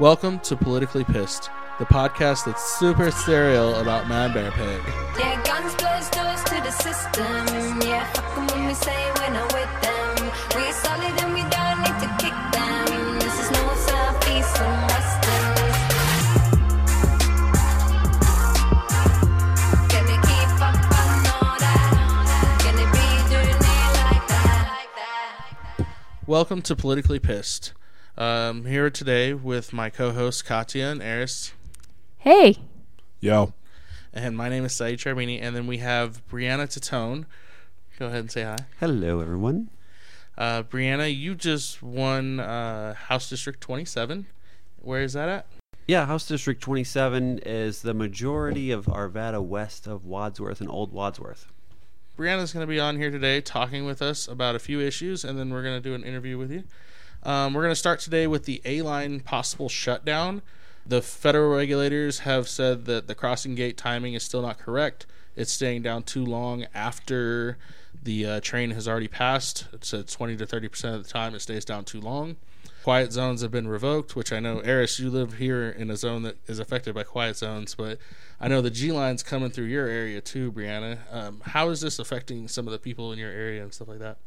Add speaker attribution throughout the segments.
Speaker 1: Welcome to Politically Pissed, the podcast that's super serial about Mad Bear Pig.
Speaker 2: Yeah, guns close doors to the system. Yeah, fuck 'em when we say we're not with them. We're solid and we don't need to kick them. This is no south, east, and western. Can they keep up on all that? Can they be doing it like that?
Speaker 1: Welcome to Politically Pissed. Um, here today with my co-hosts Katya and Eris,
Speaker 3: Hey,
Speaker 4: Yo.
Speaker 1: and my name is Saeed Charmini, and then we have Brianna Titone. Go ahead and say hi.
Speaker 5: Hello, everyone.
Speaker 1: Uh, Brianna, you just won uh, House District 27. Where is that at?
Speaker 5: Yeah, House District 27 is the majority of Arvada west of Wadsworth and Old Wadsworth.
Speaker 1: Brianna's going to be on here today talking with us about a few issues, and then we're going to do an interview with you. Um, we're going to start today with the A line possible shutdown. The federal regulators have said that the crossing gate timing is still not correct. It's staying down too long after the uh, train has already passed. It's said 20 to 30 percent of the time it stays down too long. Quiet zones have been revoked, which I know, Eris, you live here in a zone that is affected by quiet zones, but I know the G line's coming through your area too, Brianna. Um, how is this affecting some of the people in your area and stuff like that?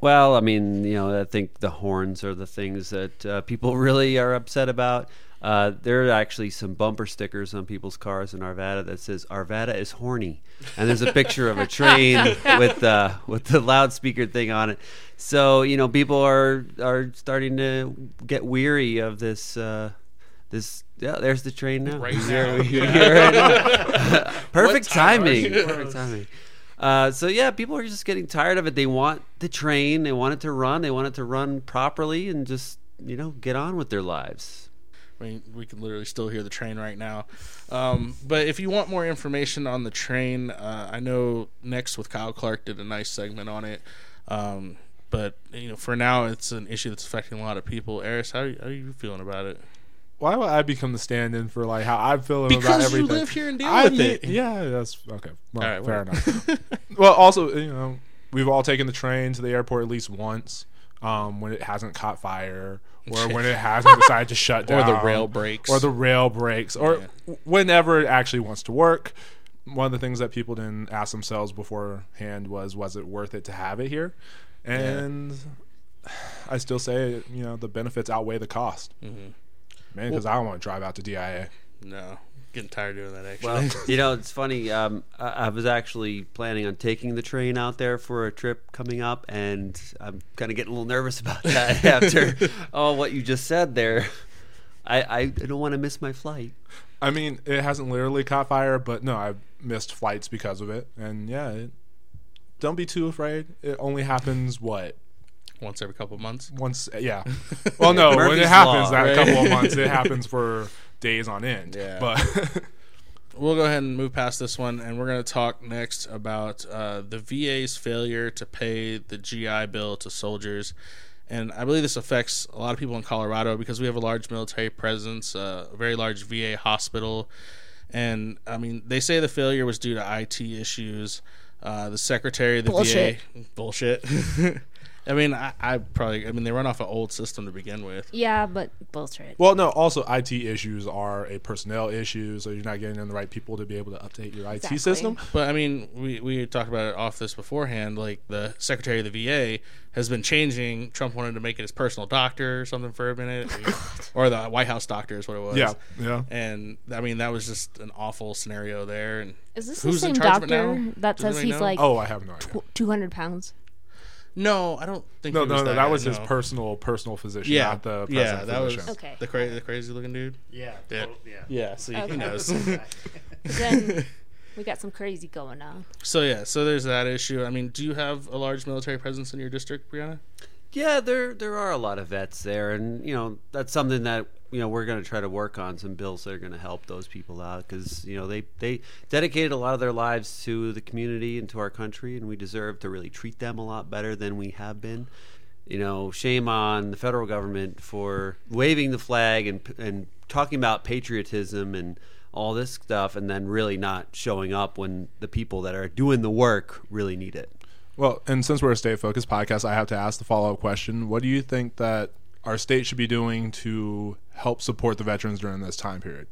Speaker 5: Well, I mean, you know, I think the horns are the things that uh, people really are upset about. Uh, there are actually some bumper stickers on people's cars in Arvada that says "Arvada is horny," and there's a picture of a train with uh, with the loudspeaker thing on it. So you know, people are are starting to get weary of this. Uh, this yeah, there's the train now.
Speaker 1: Right now.
Speaker 5: here right now. Perfect
Speaker 1: What time are
Speaker 5: timing. Perfect timing. Uh, so yeah, people are just getting tired of it. They want the train. They want it to run. They want it to run properly and just you know get on with their lives.
Speaker 1: I mean, we can literally still hear the train right now. Um, but if you want more information on the train, uh, I know Next with Kyle Clark did a nice segment on it. Um, but you know, for now, it's an issue that's affecting a lot of people. Eris, how, how are you feeling about it?
Speaker 4: Why would I become the stand-in for like how I'm feeling about
Speaker 1: Because you
Speaker 4: everything?
Speaker 1: live here and deal
Speaker 4: I-
Speaker 1: with it.
Speaker 4: Yeah, that's okay. Well,
Speaker 1: All right,
Speaker 4: fair enough. well, also, you know, we've all taken the train to the airport at least once. Um, when it hasn't caught fire, or when it hasn't decided to shut down Or
Speaker 1: the rail breaks.
Speaker 4: or the rail breaks, or
Speaker 1: Yeah.
Speaker 4: whenever it actually wants to work. One of the things that people didn't ask themselves beforehand was, was it worth it to have it here? And I still say, you know, the benefits outweigh the cost.
Speaker 1: Mhm.
Speaker 4: Man, because I don't want to drive out to DIA.
Speaker 1: No, getting tired doing that. Actually,
Speaker 5: Well, you know, it's funny. Um, I, I was actually planning on taking the train out there for a trip coming up, and I'm kind of getting a little nervous about that after oh what you just said there. I, I don't want to miss my flight.
Speaker 4: I mean, it hasn't literally caught fire, but no, I've missed flights because of it. And yeah, it, don't be too afraid. It only happens what
Speaker 1: once every couple of months.
Speaker 4: once. Yeah. Well, no, when it happens,
Speaker 5: Law,
Speaker 4: that
Speaker 1: right?
Speaker 4: couple of months, it happens for days on end.
Speaker 1: Yeah.
Speaker 4: But
Speaker 1: we'll go ahead and move past this one, and we're going to talk next about uh, the VA's failure to pay the GI Bill to soldiers. And I believe this affects a lot of people in Colorado because we have a large military presence, uh, a very large VA hospital. And I mean, they say the failure was due to IT issues. Uh, the secretary of the
Speaker 3: Bullshit.
Speaker 1: VA, bullshit. I mean, I, I probably, I mean, they run off an old system to begin with.
Speaker 3: yeah, but bullshit.
Speaker 4: well, no. Also, IT issues are a personnel issue, so you're not getting in the right people to be able to update your IT
Speaker 3: Exactly.
Speaker 4: system.
Speaker 1: But I mean, we we talked about it off this beforehand. Like the secretary of the VA has been changing. Trump wanted to make it his personal doctor or something for a minute, or the White House doctor is what it was.
Speaker 4: Yeah, yeah.
Speaker 1: And I mean, that was just an awful scenario there. And
Speaker 3: Is this
Speaker 1: who's
Speaker 3: the
Speaker 1: in
Speaker 3: same
Speaker 1: charge
Speaker 3: doctor
Speaker 1: now?
Speaker 3: that
Speaker 1: Does
Speaker 3: says he's
Speaker 1: know?
Speaker 3: like
Speaker 4: Oh, I have no idea.
Speaker 3: two hundred pounds?
Speaker 1: No, I don't think.
Speaker 4: No,
Speaker 1: he
Speaker 4: no,
Speaker 1: was
Speaker 4: no.
Speaker 1: that,
Speaker 4: That
Speaker 1: guy,
Speaker 4: was his personal personal physician,
Speaker 1: Yeah,
Speaker 4: not the
Speaker 1: yeah,
Speaker 4: president
Speaker 1: that was.
Speaker 3: Okay.
Speaker 1: the crazy, the crazy looking dude.
Speaker 6: Yeah.
Speaker 1: Yeah.
Speaker 6: total- yeah.
Speaker 1: Yeah, see, he
Speaker 3: Okay.
Speaker 1: knows.
Speaker 3: then we got some crazy going on.
Speaker 1: so yeah, so there's that issue. I mean, do you have a large military presence in your district, Brianna?
Speaker 5: Yeah, there there are a lot of vets there, and you know that's something that you know we're going to try to work on some bills that are going to help those people out because you know they they dedicated a lot of their lives to the community and to our country, and we deserve to really treat them a lot better than we have been. You know, shame on the federal government for waving the flag and and talking about patriotism and all this stuff, and then really not showing up when the people that are doing the work really need it.
Speaker 4: Well, and since we're a state focused podcast, I have to ask the follow up question: What do you think that our state should be doing to help support the veterans during this time period?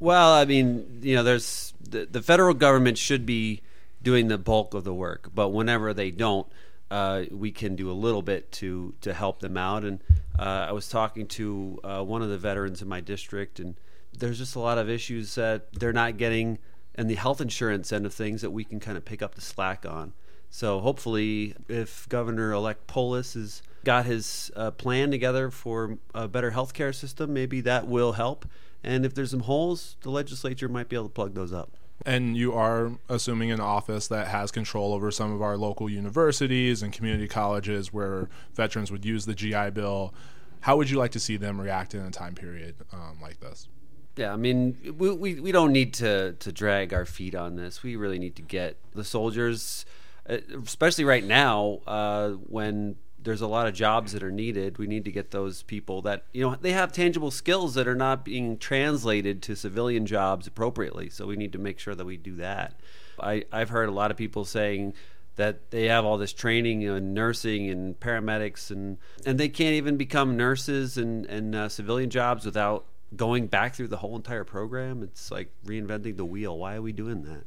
Speaker 5: Well, I mean, you know, there's the, the federal government should be doing the bulk of the work, but whenever they don't, uh, we can do a little bit to to help them out. And uh, I was talking to uh, one of the veterans in my district, and there's just a lot of issues that they're not getting, and the health insurance end of things that we can kind of pick up the slack on. So hopefully, if Governor-elect Polis has got his uh, plan together for a better healthcare system, maybe that will help. And if there's some holes, the legislature might be able to plug those up.
Speaker 4: And you are assuming an office that has control over some of our local universities and community colleges where veterans would use the GI Bill. How would you like to see them react in a time period um, like this?
Speaker 5: Yeah, I mean, we, we, we don't need to, to drag our feet on this. We really need to get the soldiers, uh, especially right now uh, when there's a lot of jobs that are needed. We need to get those people that, you know, they have tangible skills that are not being translated to civilian jobs appropriately. So we need to make sure that we do that. I, I've heard a lot of people saying, that they have all this training in nursing and paramedics and and they can't even become nurses and and uh, civilian jobs without going back through the whole entire program it's like reinventing the wheel why are we doing that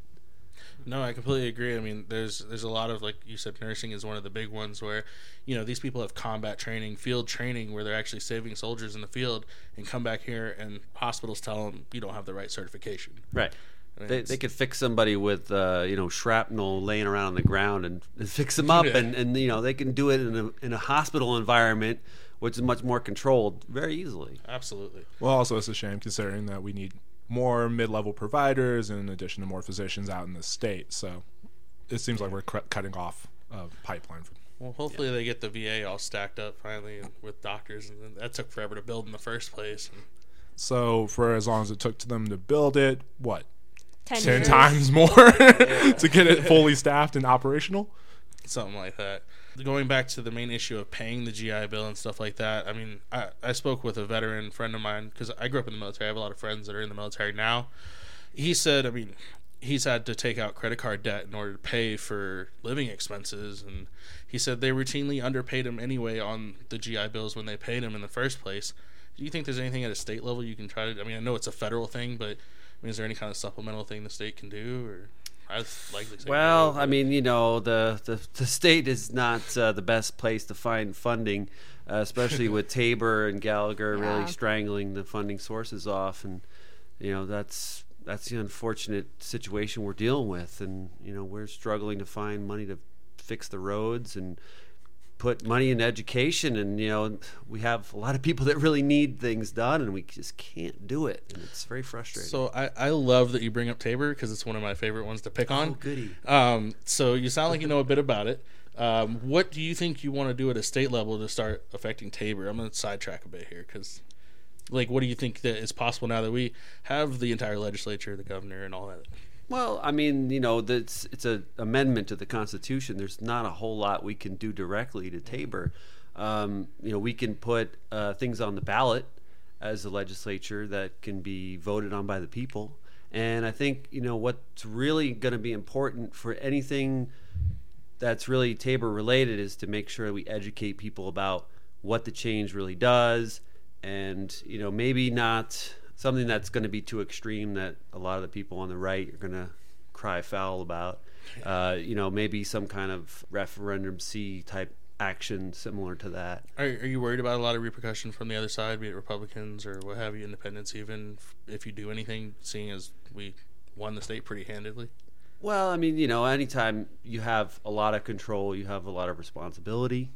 Speaker 1: No, I completely agree. I mean, there's there's a lot of like you said, nursing is one of the big ones where, you know, these people have combat training, field training, where they're actually saving soldiers in the field, and come back here and hospitals tell them you don't have the right certification.
Speaker 5: right
Speaker 1: I mean,
Speaker 5: they, they could fix somebody with uh, you know shrapnel laying around on the ground and, and fix them up
Speaker 1: Yeah.
Speaker 5: and, and you know they can do it in a in a hospital environment which is much more controlled very easily
Speaker 1: Absolutely.
Speaker 4: Well, also, it's a shame considering that we need more mid level providers in addition to more physicians out in the state. So it seems like we're cu- cutting off a pipeline. For,
Speaker 1: Well, hopefully they get the VA all stacked up finally with doctors, and that took forever to build in the first place.
Speaker 4: So, for as long as it took to them to build it, what?
Speaker 3: Ten,
Speaker 4: times more to get it fully staffed and operational?
Speaker 1: something like that. Going back to the main issue of paying the GI Bill and stuff like that, I mean, I, I spoke with a veteran friend of mine because I grew up in the military. I have a lot of friends that are in the military now. He said, I mean, he's had to take out credit card debt in order to pay for living expenses, and he said they routinely underpaid him anyway on the GI Bills when they paid him in the first place. Do you think there's anything at a state level you can try to? I mean, I know it's a federal thing, but I mean, is there any kind of supplemental thing the state can do, or I'd likely say
Speaker 5: Well,
Speaker 1: no,
Speaker 5: I mean, you know, the the, the state is not uh, the best place to find funding, uh, especially with Tabor and Gallagher really strangling the funding sources off, and you know that's that's the unfortunate situation we're dealing with, and you know we're struggling to find money to fix the roads and put money in education and you know we have a lot of people that really need things done and we just can't do it and it's very frustrating
Speaker 1: So I, I love that you bring up Tabor because it's one of my favorite ones to pick on.
Speaker 5: oh goody
Speaker 1: Um, so you sound like you know a bit about it. Um, what do you think you want to do at a state level to start affecting Tabor? I'm going to sidetrack a bit here because, like, what do you think that is possible now that we have the entire legislature, the governor, and all that?
Speaker 5: Well, I mean, you know, that's it's an amendment to the Constitution. There's not a whole lot we can do directly to Tabor. Um, you know, we can put uh, things on the ballot as a legislature that can be voted on by the people. And I think you know what's really going to be important for anything that's really Tabor related is to make sure we educate people about what the change really does, and you know maybe not something that's going to be too extreme that a lot of the people on the right are going to cry foul about. Uh, you know, maybe some kind of referendum C type action similar to that.
Speaker 1: Are, are you worried about a lot of repercussion from the other side, be it Republicans or what have you, independents, even if you do anything, seeing as we won the state pretty handedly?
Speaker 5: Well, I mean, you know, anytime you have a lot of control, you have a lot of responsibility.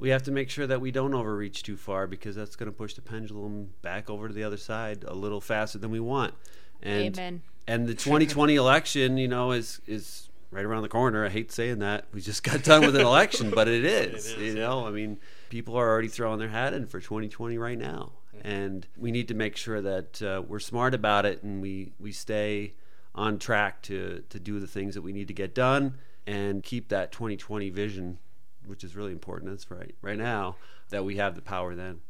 Speaker 5: We have to make sure that we don't overreach too far because that's going to push the pendulum back over to the other side a little faster than we want. And
Speaker 3: Amen.
Speaker 5: and the 2020 election, you know, is is right around the corner. I hate saying that. We just got done with an election, but it is,
Speaker 1: is,
Speaker 5: you know, I mean, people are already throwing their hat in for 2020 right now. And we need to make sure that uh, we're smart about it and we, we stay on track to, to do the things that we need to get done and keep that 2020 vision, which is really important. That's right. Right now, that we have the power then.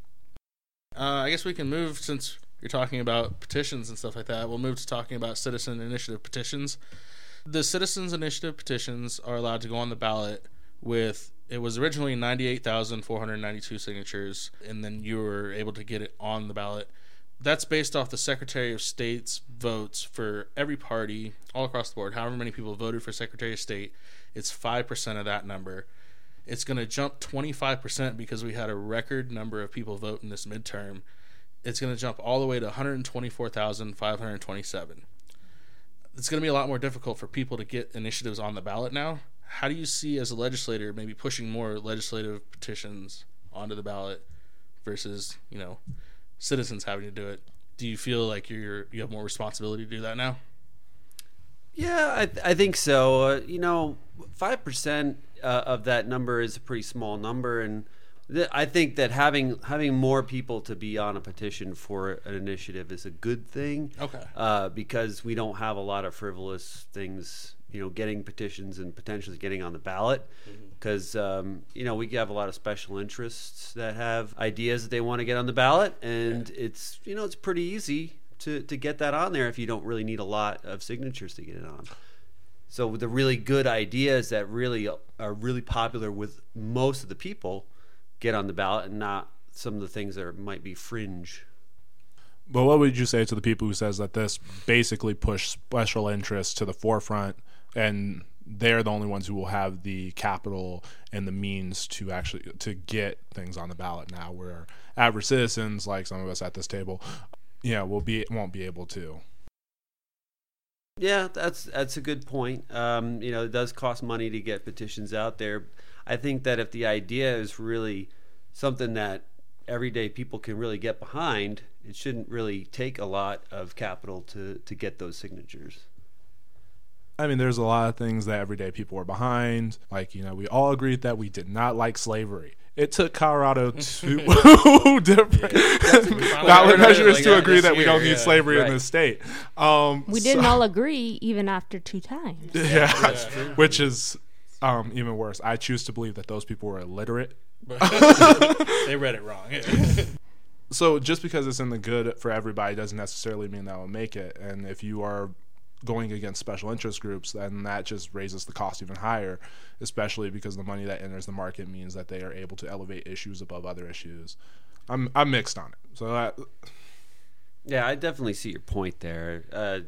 Speaker 1: Uh, I guess we can move since you're talking about petitions and stuff like that. We'll move to talking about citizen initiative petitions. The citizens initiative petitions are allowed to go on the ballot with it was originally 98,492 signatures, and then you were able to get it on the ballot. That's based off the Secretary of State's votes for every party all across the board. However many people voted for Secretary of State, it's 5% of that number. It's going to jump 25% because we had a record number of people vote in this midterm. It's going to jump all the way to 124,527 it's going to be a lot more difficult for people to get initiatives on the ballot now. How do you see as a legislator maybe pushing more legislative petitions onto the ballot versus you know citizens having to do it? Do you feel like you're you have more responsibility to do that now?
Speaker 5: Yeah, I, I think so. Uh, you know, five percent uh, of that number is a pretty small number, and th- I think that having having more people to be on a petition for an initiative is a good thing.
Speaker 1: Okay.
Speaker 5: Uh, because we don't have a lot of frivolous things, you know, getting petitions and potentially getting on the ballot. Because um, you know we have a lot of special interests that have ideas that they want to get on the ballot, and it's you know it's pretty easy to to get that on there if you don't really need a lot of signatures to get it on. So the really good ideas that really are really popular with most of the people get on the ballot, and not some of the things that are, might be fringe.
Speaker 4: But what would you say to the people who says that this basically pushed special interests to the forefront and they're the only ones who will have the capital and the means to actually to get things on the ballot now where average citizens like some of us at this table yeah will be won't be able to
Speaker 5: Yeah, that's that's a good point. Um, you know, it does cost money to get petitions out there. I think that if the idea is really something that everyday people can really get behind, it shouldn't really take a lot of capital to to get those signatures.
Speaker 4: I mean, there's a lot of things that everyday people were behind. Like, you know, we all agreed that we did not like slavery. It took Colorado two different ballot measures
Speaker 1: like
Speaker 4: to agree
Speaker 1: this
Speaker 4: that we don't need slavery
Speaker 5: Right.
Speaker 4: in this state. Um,
Speaker 3: We didn't all agree, even after two times.
Speaker 4: yeah, which is um, even worse. I choose to believe that those people were illiterate.
Speaker 1: they read it wrong.
Speaker 4: So just because it's in the good for everybody doesn't necessarily mean that will make it. And if you are going against special interest groups, then that just raises the cost even higher, especially because the money that enters the market means that they are able to elevate issues above other issues. I'm I'm mixed on it. So that,
Speaker 5: Yeah, I definitely see your point there. Uh,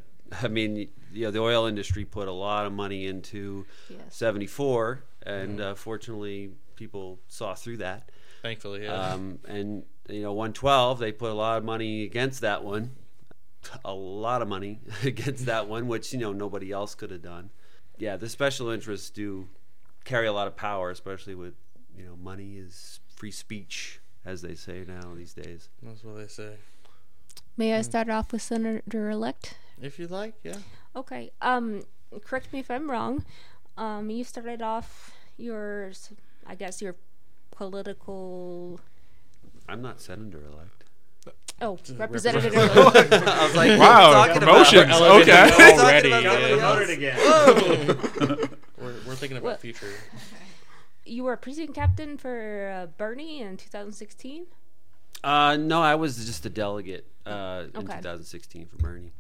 Speaker 5: I mean, you know, the oil industry put a lot of money into
Speaker 3: Yes.
Speaker 5: 74, and uh, fortunately, people saw through that.
Speaker 1: Thankfully, yeah.
Speaker 5: Um, and you know, 112, they put a lot of money against that one, a lot of money against that one, which you know nobody else could have done. Yeah, the special interests do carry a lot of power, especially with you know money is free speech, as they say now these days.
Speaker 1: That's what they say.
Speaker 3: May I start off with Senator elect?
Speaker 1: If you like, yeah.
Speaker 3: Okay. Um, correct me if I'm wrong. Um, you started off your, I guess your political.
Speaker 5: I'm not senator elect.
Speaker 3: Oh, representative.
Speaker 5: I was like,
Speaker 4: wow,
Speaker 5: what are you talking
Speaker 4: emotions.
Speaker 5: about?
Speaker 4: Okay.
Speaker 1: already.
Speaker 5: Talking about
Speaker 1: yeah.
Speaker 5: something else?
Speaker 1: We're, we're thinking about
Speaker 3: What?
Speaker 1: future.
Speaker 3: you were a precinct captain for uh, Bernie in 2016.
Speaker 5: Uh, no, I was just a delegate uh, in
Speaker 3: Okay.
Speaker 5: 2016 for Bernie.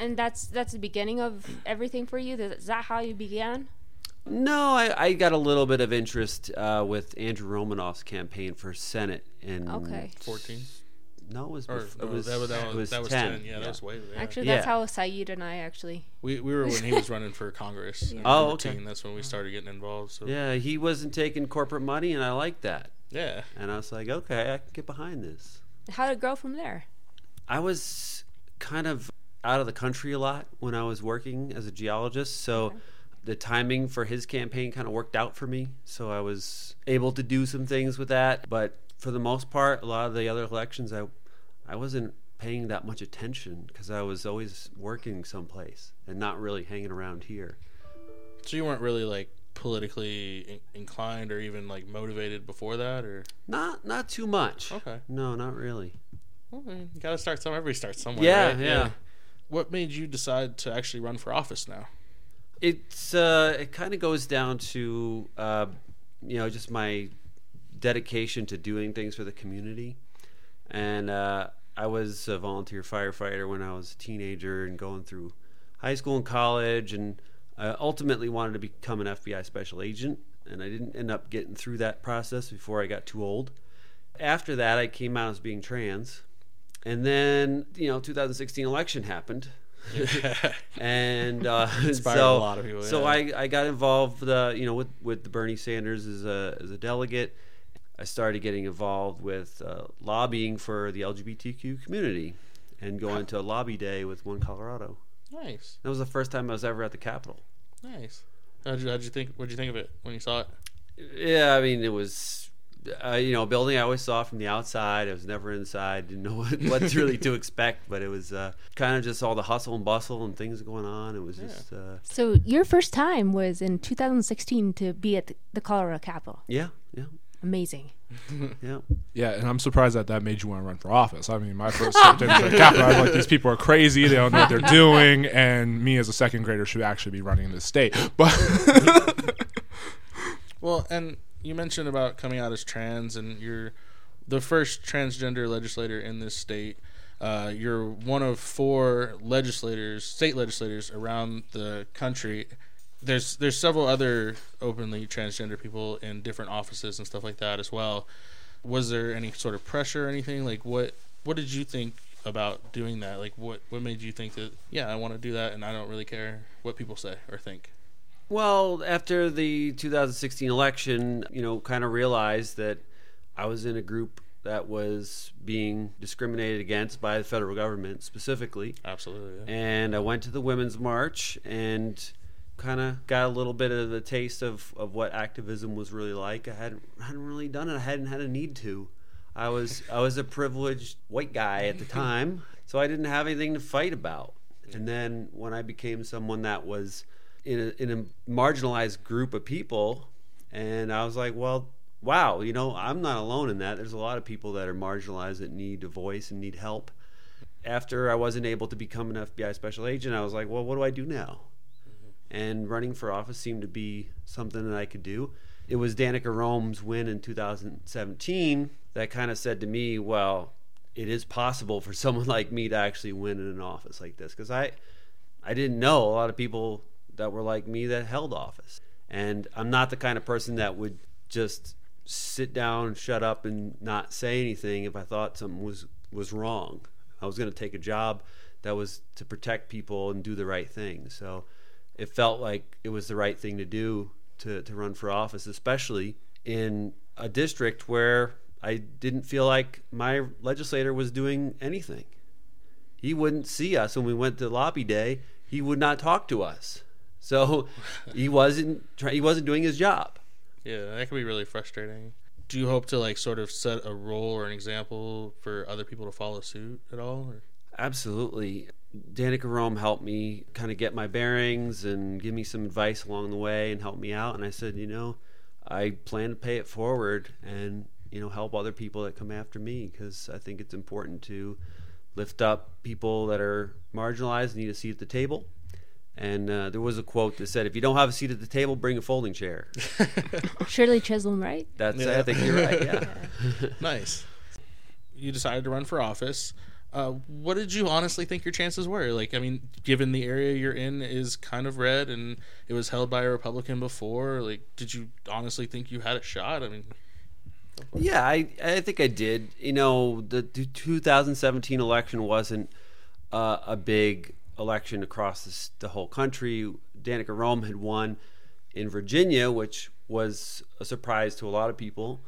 Speaker 3: And that's that's the beginning of everything for you. Is that how you began?
Speaker 5: No, I, I got a little bit of interest uh, with Andrew Romanoff's campaign for Senate in
Speaker 3: Okay.
Speaker 1: 14?
Speaker 5: No, it was
Speaker 1: Or,
Speaker 5: bef-
Speaker 1: oh,
Speaker 5: it was,
Speaker 1: that, was, that,
Speaker 5: it
Speaker 1: was,
Speaker 5: was
Speaker 1: that was
Speaker 5: 10.
Speaker 1: 10. Yeah, that was way. Yeah.
Speaker 3: Actually, that's
Speaker 5: Yeah.
Speaker 3: how Saeed and I actually.
Speaker 1: we, we were when he was running for Congress. in
Speaker 5: Oh,
Speaker 1: 14.
Speaker 5: okay.
Speaker 1: That's when we started getting involved. So
Speaker 5: Yeah, he wasn't taking corporate money, and I liked that.
Speaker 1: yeah.
Speaker 5: And I was like, okay, I can get behind this.
Speaker 3: How did it grow from there?
Speaker 5: I was kind of out of the country a lot when I was working as a geologist, so the timing for his campaign kind of worked out for me. So I was able to do some things with that, but for the most part, a lot of the other elections, I I wasn't paying that much attention because I was always working someplace and not really hanging around here.
Speaker 1: So you weren't really like politically in- inclined or even like motivated before that, or
Speaker 5: Not not too much.
Speaker 1: Okay.
Speaker 5: No, not really.
Speaker 1: well, you got to start somewhere. Everybody starts somewhere.
Speaker 5: Yeah,
Speaker 1: right?
Speaker 5: yeah.
Speaker 1: What made you decide to actually run for office now?
Speaker 5: It's uh, it kind of goes down to uh, you know just my dedication to doing things for the community, and uh, I was a volunteer firefighter when I was a teenager and going through high school and college, and I ultimately wanted to become an FBI special agent. and I didn't end up getting through that process before I got too old. After that, I came out as being trans, and then you know, 2016 election happened, and uh,
Speaker 1: Inspired
Speaker 5: so
Speaker 1: a lot of people,
Speaker 5: so. I, I got involved, uh, you know, with with Bernie Sanders as a as a delegate. I started getting involved with uh, lobbying for the LGBTQ community, and going to a lobby day with One Colorado.
Speaker 1: Nice,
Speaker 5: That was the first time I was ever at the Capitol.
Speaker 1: nice. How'd you, how'd you think? What'd you think of it when you saw it?
Speaker 5: Yeah, I mean, it was, uh, you know, a building I always saw from the outside. I was never inside, didn't know what, what really to expect, but it was uh, kind of just all the hustle and bustle and things going on. It was just, uh,
Speaker 3: So your first time was in 2016 to be at the Colorado Capitol.
Speaker 5: yeah, yeah,
Speaker 3: Amazing.
Speaker 5: yeah.
Speaker 4: Yeah, and I'm surprised that that made you want to run for office. I mean, my first step into the Capitol, I was like, these people are crazy. They don't know what they're doing, and me as a second grader should actually be running this state. But
Speaker 1: Well, and you mentioned about coming out as trans, and you're the first transgender legislator in this state. Uh, you're one of four legislators, state legislators around the country. There's there's several other openly transgender people in different offices and stuff like that as well. Was there any sort of pressure or anything? Like what what did you think about doing that? Like what what made you think that yeah I want to do that and I don't really care what people say or think?
Speaker 5: Well, after the 2016 election, you know, kind of realized that I was in a group that was being discriminated against by the federal government specifically.
Speaker 1: Absolutely. Yeah.
Speaker 5: and I went to the Women's March and kind of got a little bit of the taste of, of what activism was really like. I hadn't hadn't really done it. I hadn't had a need to. I was I was a privileged white guy at the time, so I didn't have anything to fight about. And then when I became someone that was in a, in a marginalized group of people, and I was like, well, wow, you know, I'm not alone in that. There's a lot of people that are marginalized that need a voice and need help after I wasn't able to become an FBI special agent, I was like, well, what do I do now? And running for office seemed to be something that I could do. It was Danica Roem's win in 2017 that kind of said to me, well, it is possible for someone like me to actually win in an office like this because I, I didn't know a lot of people that were like me that held office, and I'm not the kind of person that would just sit down, shut up, and not say anything if I thought something was was wrong. I was going to take a job that was to protect people and do the right thing. So it felt like it was the right thing to do to, to run for office, especially in a district where I didn't feel like my legislator was doing anything. He wouldn't see us when we went to lobby day. He would not talk to us. So he wasn't he wasn't doing his job.
Speaker 1: Yeah, that can be really frustrating. Do you hope to like sort of set a role or an example for other people to follow suit at all? Or?
Speaker 5: Absolutely. Danica Roem helped me kind of get my bearings and give me some advice along the way and help me out. And I said, you know, I plan to pay it forward and, you know, help other people that come after me because I think it's important to lift up people that are marginalized and need a seat at the table. And uh, there was a quote that said, if you don't have a seat at the table, bring a folding chair.
Speaker 3: Shirley Chisholm, right?
Speaker 5: That's,
Speaker 1: Yeah.
Speaker 5: I think you're right. Yeah.
Speaker 1: Nice. You decided to run for office. Uh, what did you honestly think your chances were? Like, I mean, given the area you're in is kind of red and it was held by a Republican before, like, did you honestly think you had a shot? I mean,
Speaker 5: Yeah, I, I think I did. You know, the, the 2017 election wasn't uh, a big election across this, the whole country. Danica Roem had won in Virginia, which was a surprise to a lot of people.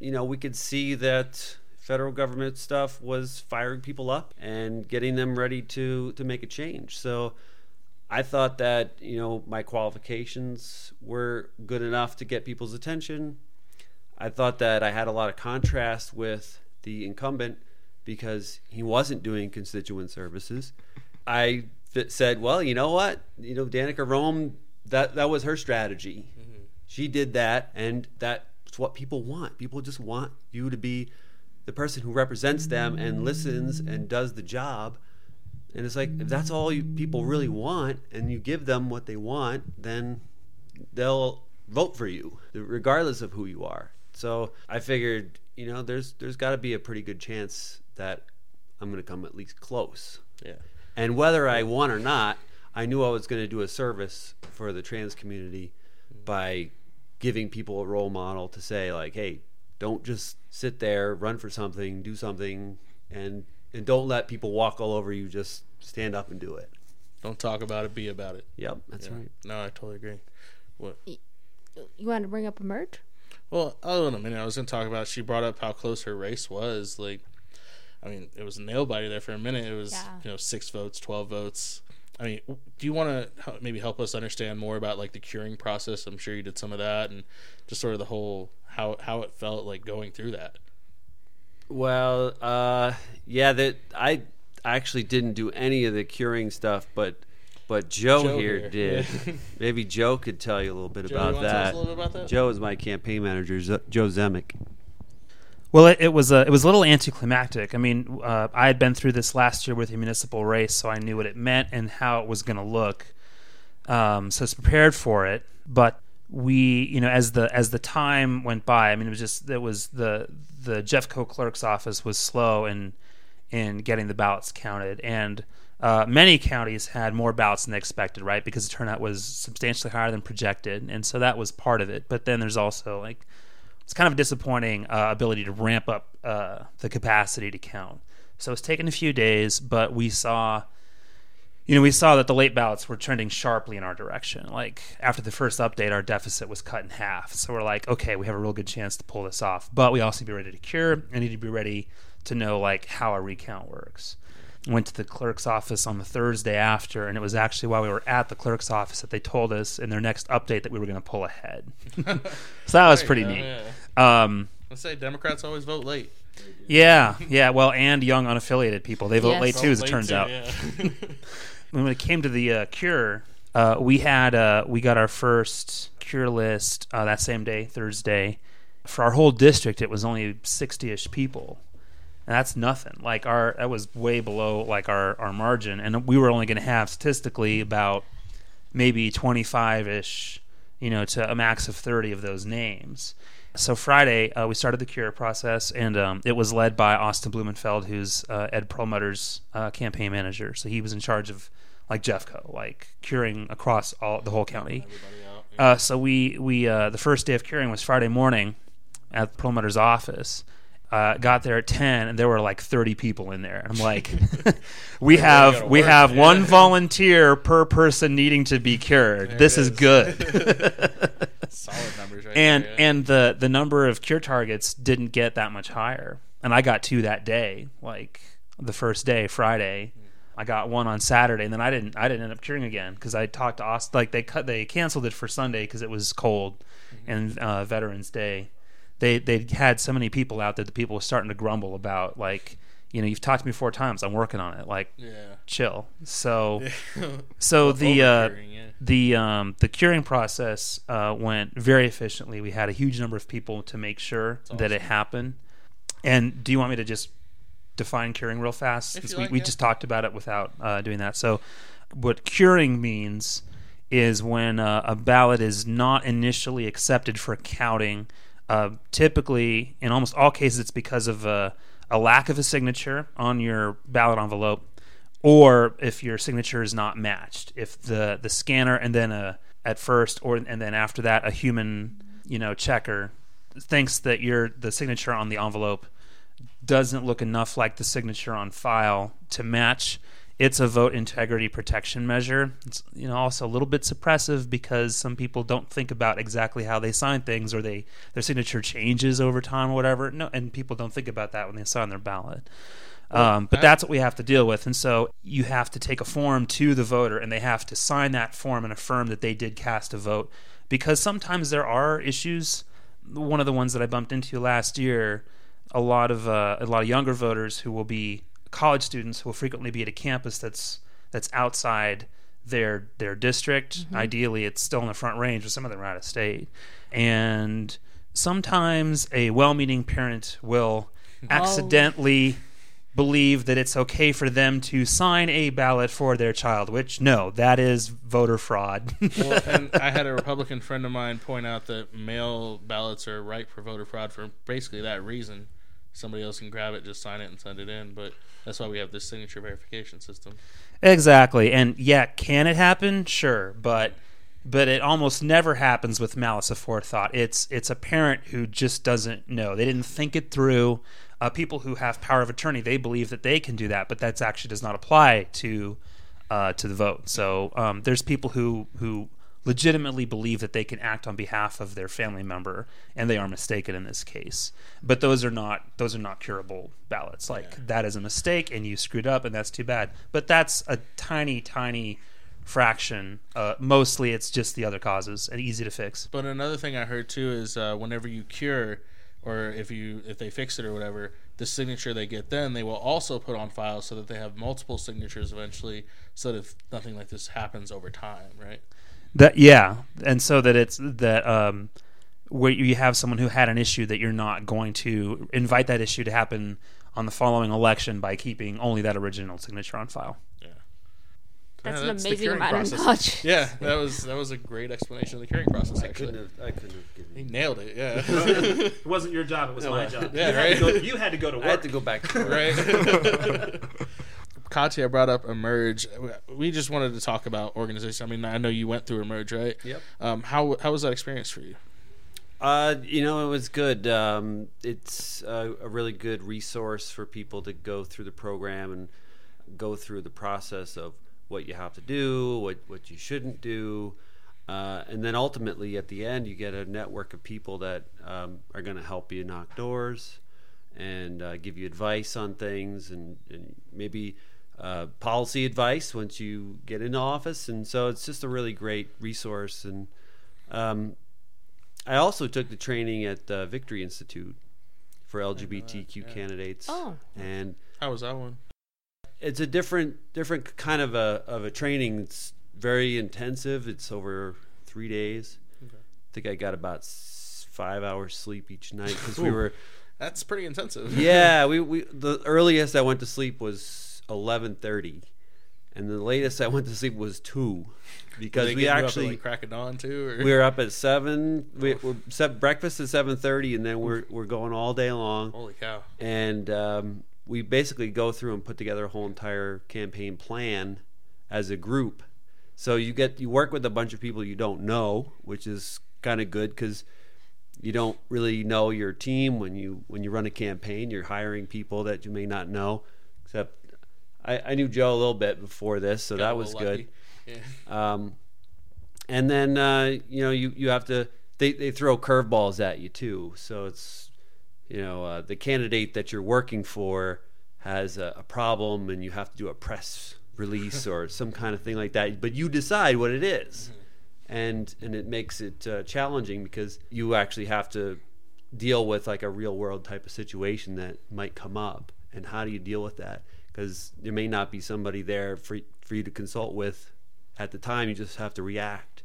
Speaker 5: You know, we could see that federal government stuff was firing people up and getting them ready to to make a change. So I thought that you know my qualifications were good enough to get people's attention. I thought that I had a lot of contrast with the incumbent because he wasn't doing constituent services. I said, well, you know what? You know, Danica Roem, that, that was her strategy. Mm-hmm. She did that, and that's what people want. People just want you to be the person who represents them and listens and does the job. And it's like, if that's all you, people really want, and you give them what they want, then they'll vote for you, regardless of who you are. So I figured, you know, there's there's got to be a pretty good chance that I'm going to come at least close.
Speaker 1: yeah.
Speaker 5: And whether I won or not, I knew I was going to do a service for the trans community by giving people a role model to say like, hey, don't just sit there, run for something, do something, and and don't let people walk all over you. Just stand up and do it.
Speaker 1: Don't talk about it, be about it.
Speaker 5: Yep, that's
Speaker 1: Yeah.
Speaker 5: right.
Speaker 1: No, I totally agree. What?
Speaker 3: You want to bring up Emerge?
Speaker 1: Well, oh, than a minute, I was going to talk about. She brought up how close her race was. Like, I mean, it was nail biter there for a minute. It was
Speaker 3: Yeah.
Speaker 1: you know six votes, twelve votes. I mean, do you want to maybe help us understand more about like the curing process? I'm sure you did some of that, and just sort of the whole how how it felt like going through that.
Speaker 5: Well, uh, yeah, that I actually didn't do any of the curing stuff, but but Joe,
Speaker 1: Joe
Speaker 5: here,
Speaker 1: here,
Speaker 5: did.
Speaker 1: yeah.
Speaker 5: Maybe Joe could tell you a little bit
Speaker 1: Joe,
Speaker 5: about
Speaker 1: wanna tell us
Speaker 5: that.
Speaker 1: a little bit about that?
Speaker 5: Joe is my campaign manager, Z- Joe Zemek.
Speaker 6: Well, it, it was a it was a little anticlimactic. I mean, uh, I had been through this last year with the municipal race, so I knew what it meant and how it was going to look. Um, so I was prepared for it. But we, you know, as the as the time went by, I mean, it was just it was the the Jeffco clerk's office was slow in in getting the ballots counted, and uh, many counties had more ballots than they expected, right? Because the turnout was substantially higher than projected, and so that was part of it. But then there's also like it's kind of a disappointing uh, ability to ramp up uh, the capacity to count. So it's taken a few days, but we saw, you know, we saw that the late ballots were trending sharply in our direction. Like after the first update, our deficit was cut in half. So we're like, okay, we have a real good chance to pull this off. But we also need to be ready to cure and need to be ready to know like how a recount works. Went to the clerk's office on the Thursday after, and it was actually while we were at the clerk's office that they told us in their next update that we were going to pull ahead. so that was pretty neat.
Speaker 1: Yeah.
Speaker 6: Um,
Speaker 1: Let's say Democrats always vote late.
Speaker 6: yeah, yeah. Well, and young unaffiliated people they vote
Speaker 3: Yes.
Speaker 6: late too, as it
Speaker 1: Vote late
Speaker 6: turns
Speaker 1: too,
Speaker 6: out.
Speaker 1: yeah.
Speaker 6: When it came to the uh, cure, uh, we had uh, we got our first cure list uh, that same day, Thursday. For our whole district, it was only sixty-ish people, and that's nothing. Like our that was way below like our our margin, and we were only going to have statistically about maybe twenty-five-ish, you know, to a max of thirty of those names. So Friday, uh, we started the cure process, and um, it was led by Austin Blumenfeld, who's uh, Ed Perlmutter's uh, campaign manager. So he was in charge of like Jeffco, like curing across all the whole county. Uh, so we we uh, the first day of curing was Friday morning at Perlmutter's office. Uh, got there at ten, and there were like thirty people in there. I'm like, we
Speaker 1: gotta
Speaker 6: have we
Speaker 1: work,
Speaker 6: have
Speaker 1: yeah.
Speaker 6: one volunteer per person needing to be cured.
Speaker 1: There
Speaker 6: this
Speaker 1: it
Speaker 6: is
Speaker 1: is.
Speaker 6: good.
Speaker 1: Solid numbers, right
Speaker 6: and
Speaker 1: there, yeah.
Speaker 6: and the the number of cure targets didn't get that much higher and i got two that day like the first day friday i got one on saturday and then i didn't i didn't end up curing again because i talked to austin like they cut they canceled it for sunday because it was cold and uh, veterans day they they had so many people out that the people were starting to grumble about like you know you've talked to me four times i'm working on it like
Speaker 1: yeah.
Speaker 6: chill so so the uh,
Speaker 1: yeah.
Speaker 6: the um, the curing process uh, went very efficiently. We had a huge number of people to make sure that it happened. And do you want me to just define curing real fast?
Speaker 1: If
Speaker 6: 'Cause
Speaker 1: you
Speaker 6: we,
Speaker 1: like,
Speaker 6: we
Speaker 1: yeah.
Speaker 6: just talked about it without uh, doing that. So, what curing means is when uh, a ballot is not initially accepted for counting. Uh, typically, in almost all cases, it's because of a, a lack of a signature on your ballot envelope or if your signature is not matched. If the the scanner and then a at first or and then after that a human you know checker thinks that your the signature on the envelope doesn't look enough like the signature on file to match it's a vote integrity protection measure it's you know also a little bit suppressive because some people don't think about exactly how they sign things or they their signature changes over time or whatever no and people don't think about that when they sign their ballot um, but that's what we have to deal with. And so you have to take a form to the voter and they have to sign that form and affirm that they did cast a vote. Because sometimes there are issues. One of the ones that I bumped into last year, a lot of uh, a lot of younger voters who will be college students will frequently be at a campus that's that's outside their their district. Mm-hmm. Ideally, it's still in the front range, but some of them are out of state. And sometimes a well-meaning parent will accidentally oh. believe that it's okay for them to sign a ballot for their child, which no, that is voter fraud.
Speaker 1: well, and I had a Republican friend of mine point out that mail ballots are ripe for voter fraud for basically that reason. Somebody else can grab it, just sign it, and send it in. But that's why we have this signature verification system.
Speaker 6: exactly. And yeah, can it happen? Sure, but but it almost never happens with malice aforethought. It's it's a parent who just doesn't know. They didn't think it through. Uh, people who have power of attorney, they believe that they can do that, but that actually does not apply to uh, to the vote. So um, there's people who who legitimately believe that they can act on behalf of their family member, and they are mistaken in this case. But those are not those are not curable ballots. Like that is a mistake, and you screwed up, and that's too bad. But that's a tiny, tiny fraction. Uh, mostly, it's just the other causes and easy to fix.
Speaker 1: But another thing I heard too is uh, whenever you cure, or if you if they fix it or whatever, the signature they get then they will also put on file so that they have multiple signatures eventually, so that if nothing like this happens over time, right?
Speaker 6: That yeah, and so that it's that um, where you have someone who had an issue that you're not going to invite that issue to happen on the following election by keeping only that original signature on file.
Speaker 1: Yeah.
Speaker 3: That's
Speaker 1: Yeah,
Speaker 3: an amazing
Speaker 1: curing
Speaker 3: amount of
Speaker 1: process.
Speaker 3: knowledge.
Speaker 1: Yeah, that was that was a great explanation of the curing process.
Speaker 5: I
Speaker 1: Actually,
Speaker 5: couldn't have. I couldn't have given.
Speaker 1: he
Speaker 5: you-
Speaker 1: nailed it. Yeah.
Speaker 6: It wasn't your job; it was
Speaker 1: my
Speaker 6: job.
Speaker 1: Yeah, You had to right? go-
Speaker 6: you had to go to
Speaker 5: I had to go back. To
Speaker 1: right? Katya brought up Emerge. We just wanted to talk about organization. I mean, I know you went through Emerge, right?
Speaker 5: Yep.
Speaker 1: Um, how how was that experience for you?
Speaker 5: Uh, you know, it was good. Um, it's a, a really good resource for people to go through the program and go through the process of what you have to do, what what you shouldn't do, uh, and then ultimately at the end you get a network of people that um, are going to help you knock doors and uh, give you advice on things and, and maybe uh, policy advice once you get into office. And so it's just a really great resource and. Um, I also took the training at the Victory Institute for LGBTQ candidates.
Speaker 3: Oh.
Speaker 5: and
Speaker 1: How was that one?
Speaker 5: it's a different different kind of a of a training. It's very intensive. It's over three days. I think I got about five hours sleep each night because we were.
Speaker 1: That's pretty intensive.
Speaker 5: Yeah, we, we the earliest I went to sleep was eleven thirty, and the latest I went to sleep was two, because we
Speaker 1: get you up at,
Speaker 5: actually
Speaker 1: like crack of dawn too. Or?
Speaker 5: we were up at seven. We, we're set breakfast at seven thirty, and then we're we're going all day long.
Speaker 1: Holy cow!
Speaker 5: and um, we basically go through and put together a whole entire campaign plan as a group. So you get you work with a bunch of people you don't know, which is kind of good because you don't really know your team when you when you run a campaign. You're hiring people that you may not know. Except I, I knew Joe a little bit before this, so
Speaker 1: Got
Speaker 5: that was good.
Speaker 1: Yeah.
Speaker 5: Um, and then uh, you know you you have to they they throw curveballs at you too. So it's you know uh, the candidate that you're working for has a, a problem, and you have to do a press release or some kind of thing like that. But you decide what it is. and and it makes it uh, challenging because you actually have to deal with like a real world type of situation that might come up, and how do you deal with that? Because there may not be somebody there for for you to consult with at the time. You just have to react,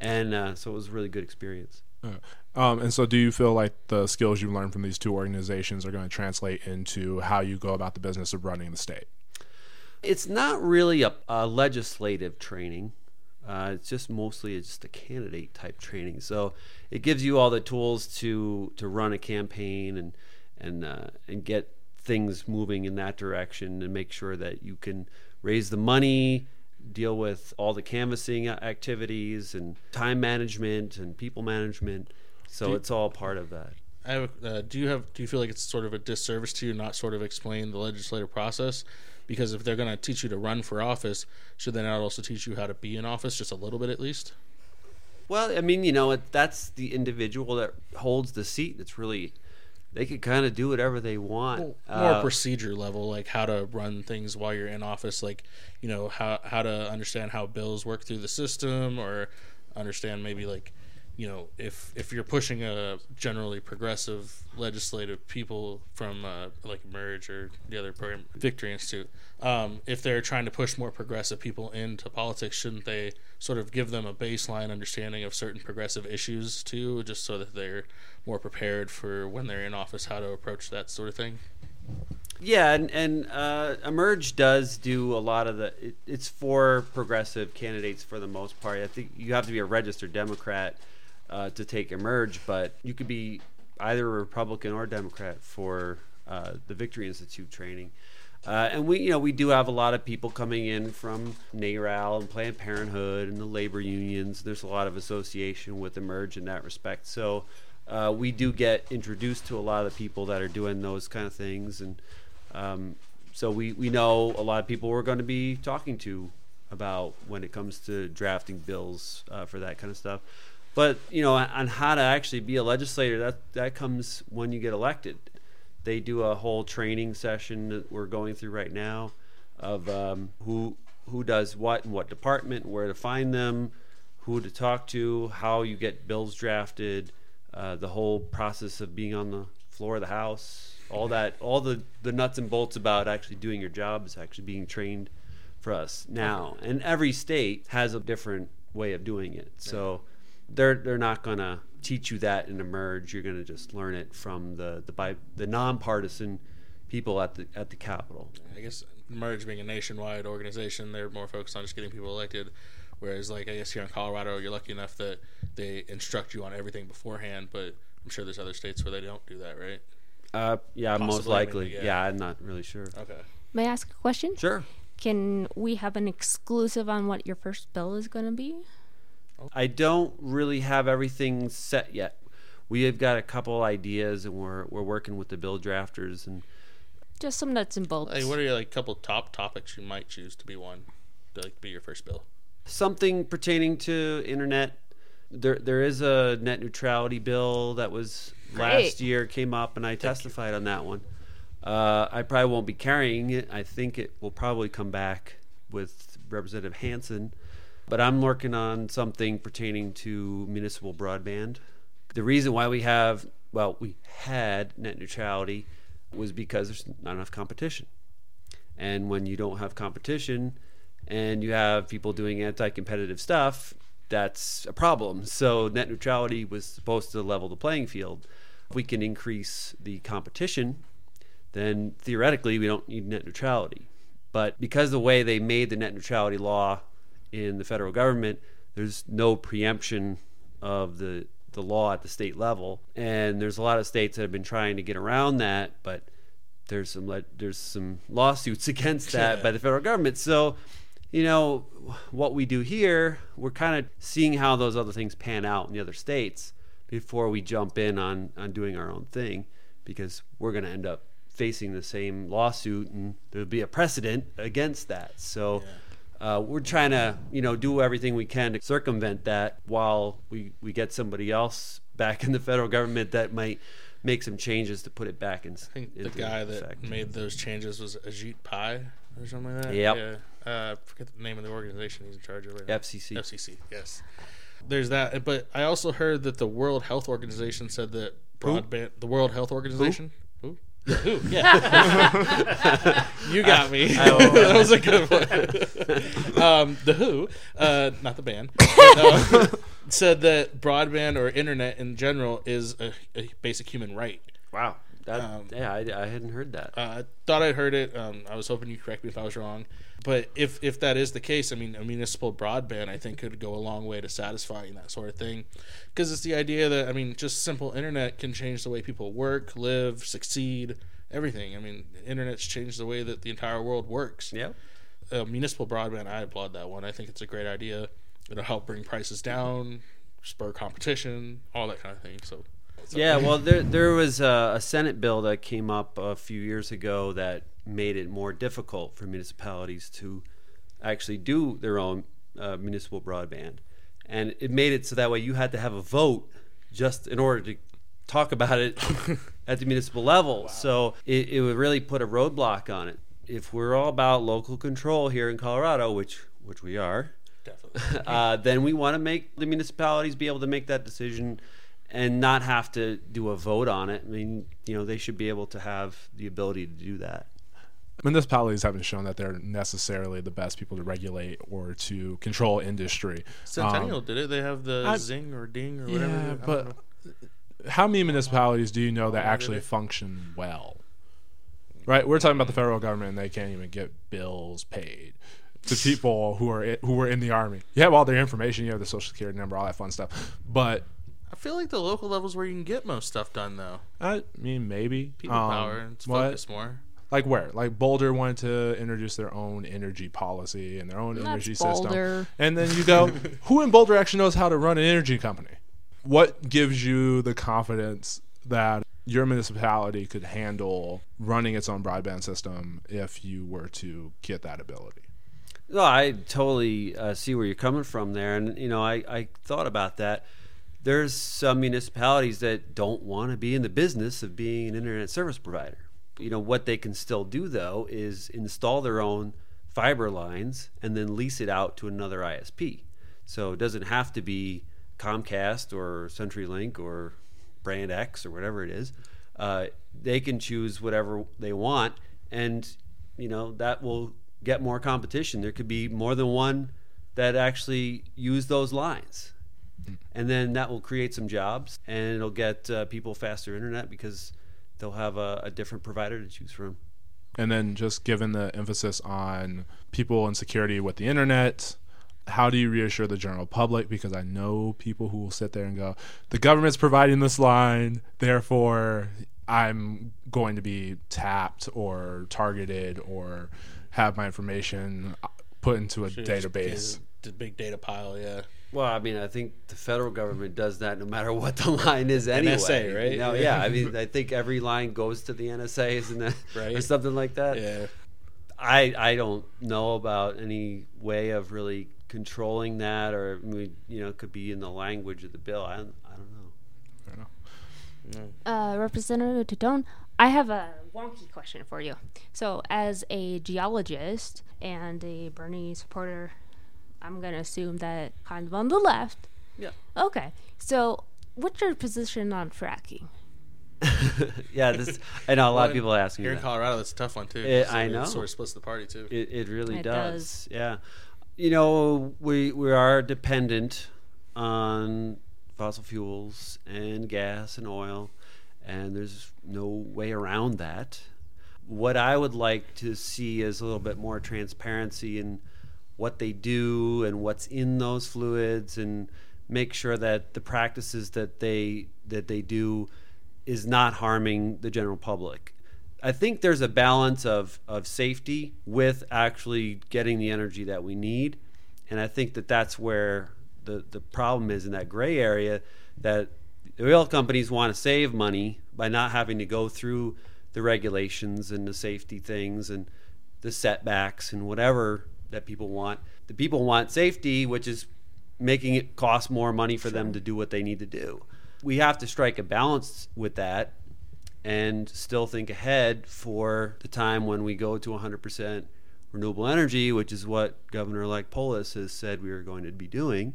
Speaker 5: and uh, so it was a really good experience.
Speaker 4: Um, and so, do you feel like the skills you learned from these two organizations are going to translate into how you go about the business of running the state?
Speaker 5: It's not really a, a legislative training. Uh, it's just mostly it's just a candidate type training. So it gives you all the tools to to run a campaign and and uh, and get things moving in that direction and make sure that you can raise the money, deal with all the canvassing activities and time management and people management. So
Speaker 1: Do-
Speaker 5: it's all part of that.
Speaker 1: I have, uh, do you have do you feel like it's sort of a disservice to you not sort of explain the legislative process? Because if they're going to teach you to run for office, should they not also teach you how to be in office just a little bit at least?
Speaker 5: Well, I mean, you know, it, that's the individual that holds the seat. that's really they could kind of do whatever they want.
Speaker 1: more
Speaker 5: Uh,
Speaker 1: procedure level, like how to run things while you're in office, like you know how how to understand how bills work through the system, or understand maybe like you know if if you're pushing a generally progressive legislative people from uh, like Merge or the other program, Victory Institute, um, if they're trying to push more progressive people into politics, shouldn't they sort of give them a baseline understanding of certain progressive issues too, just so that they're more prepared for when they're in office how to approach that sort of thing?
Speaker 5: yeah, and and uh, Emerge does do a lot of the. It, it's for progressive candidates for the most part. I think you have to be a registered Democrat uh, to take Emerge, but you could be either a Republican or Democrat for uh, the Victory Institute training. Uh, and we, you know, we do have a lot of people coming in from NARAL and Planned Parenthood and the labor unions. There's a lot of association with Emerge in that respect. So uh, we do get introduced to a lot of the people that are doing those kind of things, and um, so we, we know a lot of people we're going to be talking to about when it comes to drafting bills uh, for that kind of stuff. But you know, on how to actually be a legislator, that that comes when you get elected. They do a whole training session that we're going through right now of um, who who does what in what department, where to find them, who to talk to, how you get bills drafted, uh, the whole process of being on the floor of the house, all that, all the the nuts and bolts about actually doing your job is actually being trained for us now. And every state has a different way of doing it. So they're they're not gonna teach you that in Emerge. You're gonna just learn it from the the bi- the nonpartisan people at the at the Capitol.
Speaker 1: I guess Emerge being a nationwide organization, they're more focused on just getting people elected. Whereas, like I guess here in Colorado, you're lucky enough that they instruct you on everything beforehand. But I'm sure there's other states where they don't do that, right?
Speaker 5: Uh, yeah, most
Speaker 1: Possibly, I mean,
Speaker 5: likely.
Speaker 1: yeah.
Speaker 5: yeah. I'm not really sure.
Speaker 1: Okay.
Speaker 3: May I ask a question?
Speaker 5: Sure.
Speaker 3: Can we have an exclusive on what your first bill is going to be?
Speaker 5: I don't really have everything set yet. We have got a couple ideas, and we're we're working with the bill drafters, and
Speaker 3: Just some nuts and bolts.
Speaker 1: Hey, what are your like a couple top topics you might choose to be one to like be your first bill?
Speaker 5: something pertaining to internet. There there is a net neutrality bill that was last year came up, and I testified on that one. Uh, I probably won't be carrying it. I think it will probably come back with Representative Hansen, but I'm working on something pertaining to municipal broadband. The reason why we have, well, we had net neutrality was because there's not enough competition. And when you don't have competition and you have people doing anti competitive stuff, that's a problem. So, net neutrality was supposed to level the playing field. If we can increase the competition, then theoretically we don't need net neutrality. But because the way they made the net neutrality law in the federal government, there's no preemption of the the law at the state level, and there's a lot of states that have been trying to get around that, but there's some there's some lawsuits against that by the federal government. So, you know, what we do here, we're kind of seeing how those other things pan out in the other states before we jump in on on doing our own thing, because we're going to end up facing the same lawsuit, and there'll be a precedent against that. So. Uh, we're trying to, you know, do everything we can to circumvent that while we, we get somebody else back in the federal government that might make some changes to put it back in.
Speaker 1: I think the guy that made those changes was Ajit Pai or something like that.
Speaker 5: Yep.
Speaker 1: Yeah. Uh, I forget the name of the organization he's in charge of right now.
Speaker 5: FCC.
Speaker 1: FCC. Yes. There's that, but I also heard that the World Health Organization said that broadband. The World Health Organization. Who? The Who? Yeah. you got me. that was a good one. um, the Who, uh, not the band, uh, said that broadband or internet in general is a, a basic human right.
Speaker 5: Wow. That,
Speaker 1: Um,
Speaker 5: yeah, I, I hadn't heard that.
Speaker 1: Uh, I thought I'd heard it. Um, I was hoping you correct me if I was wrong. But if if that is the case, I mean, a municipal broadband, I think, could go a long way to satisfying that sort of thing. Because it's the idea that, I mean, just simple internet can change the way people work, live, succeed, everything. I mean, internet's changed the way that the entire world works.
Speaker 5: Yeah.
Speaker 1: Uh, municipal broadband, I applaud that one. I think it's a great idea. It'll help bring prices down, spur competition, all that kind of thing. So,
Speaker 5: Yeah, well, there there was a, a Senate bill that came up a few years ago that made it more difficult for municipalities to actually do their own uh, municipal broadband, and it made it so that way you had to have a vote just in order to talk about it at the municipal level. So it, it would really put a roadblock on it. If we're all about local control here in Colorado, which which we are,
Speaker 1: definitely.
Speaker 5: uh, then we want to make the municipalities be able to make that decision and not have to do a vote on it. I mean, you know, they should be able to have the ability to do that.
Speaker 4: Municipalities haven't shown that they're necessarily the best people to regulate or to control industry.
Speaker 1: Centennial
Speaker 4: Um,
Speaker 1: did it. They have the
Speaker 4: I-
Speaker 1: Zing or Ding or whatever.
Speaker 4: yeah, but
Speaker 1: know.
Speaker 4: how many municipalities do you know that actually function well? Right, we're talking about the federal government, and they can't even get bills paid to people who are who were in the army. You have all their information, you have the social security number, all that fun stuff. But
Speaker 1: I feel like the local levels where you can get most stuff done though.
Speaker 4: I mean, maybe
Speaker 1: People
Speaker 4: Um,
Speaker 1: power and it's
Speaker 4: what-
Speaker 1: more.
Speaker 4: Like where? Like Boulder wanted to introduce their own energy policy and their own
Speaker 3: That's
Speaker 4: energy
Speaker 3: Boulder.
Speaker 4: system. And then you go, who in Boulder actually knows how to run an energy company? What gives you the confidence that your municipality could handle running its own broadband system if you were to get that ability?
Speaker 5: No, I totally uh, see where you're coming from there, and you know, I, I thought about that. There's some municipalities that don't want to be in the business of being an internet service provider. You know what they can still do though is install their own fiber lines and then lease it out to another ISP. So it doesn't have to be Comcast or CenturyLink or Brand X or whatever it is. Uh, they can choose whatever they want, and you know that will get more competition. There could be more than one that actually use those lines, and then that will create some jobs, and it'll get uh, people faster internet because they'll have a, a different provider to choose from.
Speaker 4: And then just given the emphasis on people and security with the internet, how do you reassure the general public? Because I know people who will sit there and go, the government's providing this line, therefore I'm going to be tapped or targeted or have my information put into a
Speaker 1: Should
Speaker 4: database.
Speaker 1: get The big data pile, yeah.
Speaker 5: Well, I mean, I think the federal government does that no matter what the line is anyway.
Speaker 1: NSA, right?
Speaker 5: You know, yeah, I mean, I think every line goes to the NSA, isn't that
Speaker 1: right?
Speaker 5: or something like that?
Speaker 1: Yeah.
Speaker 5: I I don't know about any way of really controlling that, or I mean, you know, it could be in the language of the bill. I don't, know. I don't know.
Speaker 3: Uh, Representative Titone, I have a wonky question for you. So, as a geologist and a Bernie supporter, I'm going to assume that kind of on the left.
Speaker 5: Yeah.
Speaker 3: Okay. So, what's your position on fracking?
Speaker 5: yeah, this. I know a lot of people ask me
Speaker 1: Here in. Colorado, that's a tough one too. 'cause
Speaker 5: I
Speaker 1: it
Speaker 5: know.
Speaker 1: Sort of splits the party too.
Speaker 5: It, it really
Speaker 3: It
Speaker 5: does.
Speaker 3: does.
Speaker 5: Yeah. You know, we we are dependent on fossil fuels and gas and oil, and there's no way around that. What I would like to see is a little bit more transparency in what they do and what's in those fluids and make sure that the practices that they that they do is not harming the general public. I think there's a balance of, of safety with actually getting the energy that we need. And I think that that's where the, the problem is in that gray area that the oil companies want to save money by not having to go through the regulations and the safety things and the setbacks and whatever that people want. The people want safety, which is making it cost more money for them to do what they need to do. We have to strike a balance with that and still think ahead for the time when we go to 100% renewable energy, which is what Governor elect Polis has said we are going to be doing.